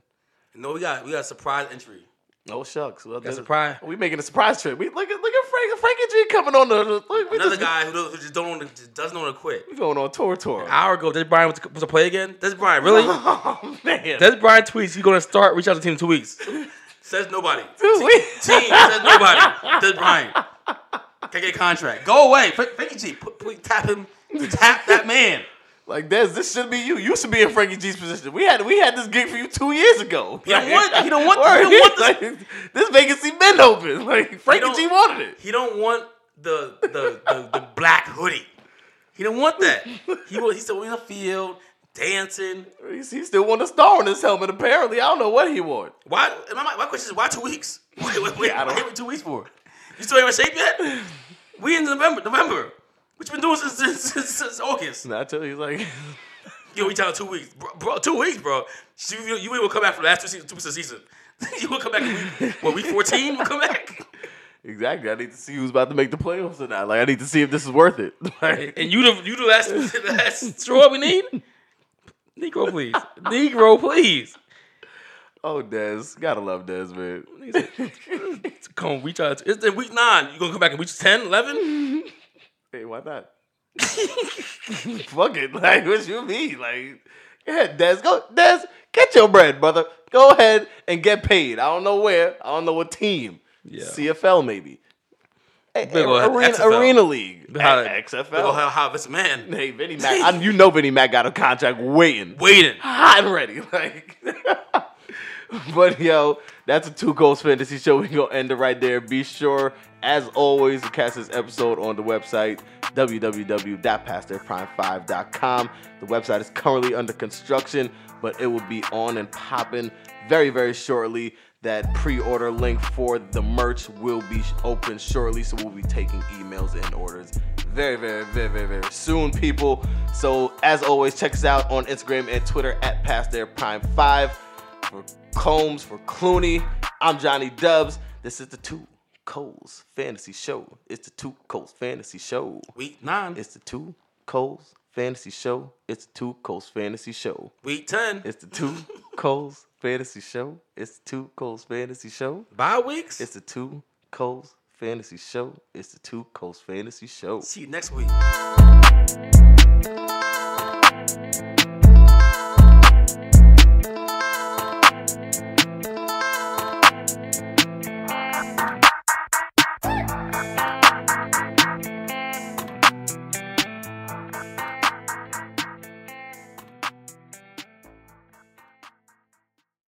no, we got we got a surprise entry. Oh shucks! Well, this- surprise. We making a surprise trip. We look at look at Frank Frankie G coming on the. Look, Another just, guy who, who just don't want to, just doesn't want to quit. We going on tour tour. An hour ago, Dez Bryant was to, was to play again. Dez Bryant, really? Oh man! Dez Bryant tweets he's going to start. Reach out to the team in two weeks. Says nobody. Two weeks. Team says nobody. Dez Bryant can't get a contract. Go away, Fra- Frankie G. Put, put, tap him. Tap that man. Like Dez, this should be you. You should be in Frankie G's position. We had we had this gig for you two years ago. He don't want- he don't want- he don't want this- Like, this vacancy been open. Like Frankie G wanted it. He don't want the the the, the black hoodie. He don't want that. He wa- he still in the field dancing. He's, he still want a star on his helmet. Apparently, I don't know what he want. Why? My, my, question is why two weeks? Wait, wait, wait. I I don't- don't. two weeks for? You still ain't in shape yet? We in November. November. What you been doing since since, since, since August? Tell you, he's like, Yo, we tell two weeks, bro, bro. Two weeks, bro. You, you, you will come back for the last two seasons, two weeks of the season. you will come back. in Week, what week fourteen? Will come back. exactly. I need to see who's about to make the playoffs or not. Like, I need to see if this is worth it. Like, And you the you the last the last straw we need. Negro, please. Negro, please. oh, Dez, gotta love Dez, man. Come reach out. It's in week nine. You gonna come back in week 10, 11? Hey, why not? Fuck it. Like, what you mean? Like, go ahead, Dez. Go, Dez. Get your bread, brother. Go ahead and get paid. I don't know where. I don't know what team. Yeah. CFL maybe. Hey, Big ol' arena, XFL. arena League. Ol' XFL. How, how this man Hey, Vinny Mac. I, you know Vinny Mac got a contract waiting. waiting. hot and ready. Like, but yo, that's a two goals fantasy show. We gonna end it right there. Be sure, as always, catch this episode on the website www.pasttheirprime5.com. The website is currently under construction, but it will be on and popping very, very shortly. That pre-order link for the merch will be open shortly, so we'll be taking emails and orders very, very, very, very, very soon, people. So as always, check us out on Instagram and Twitter at Past Their Prime Five. For Combs, for Clooney, I'm Johnny Dubs. This is the Two Coles Fantasy Show. It's the Two Coles Fantasy Show. Week nine. It's the Two Coles Fantasy Show. It's the Two Coles Fantasy Show. week 10. It's the Two Coles Fantasy Show. It's the Two Coles Fantasy Show. Bye weeks. It's the Two Coast Fantasy Show. It's the Two Coast Fantasy Show. See you next week.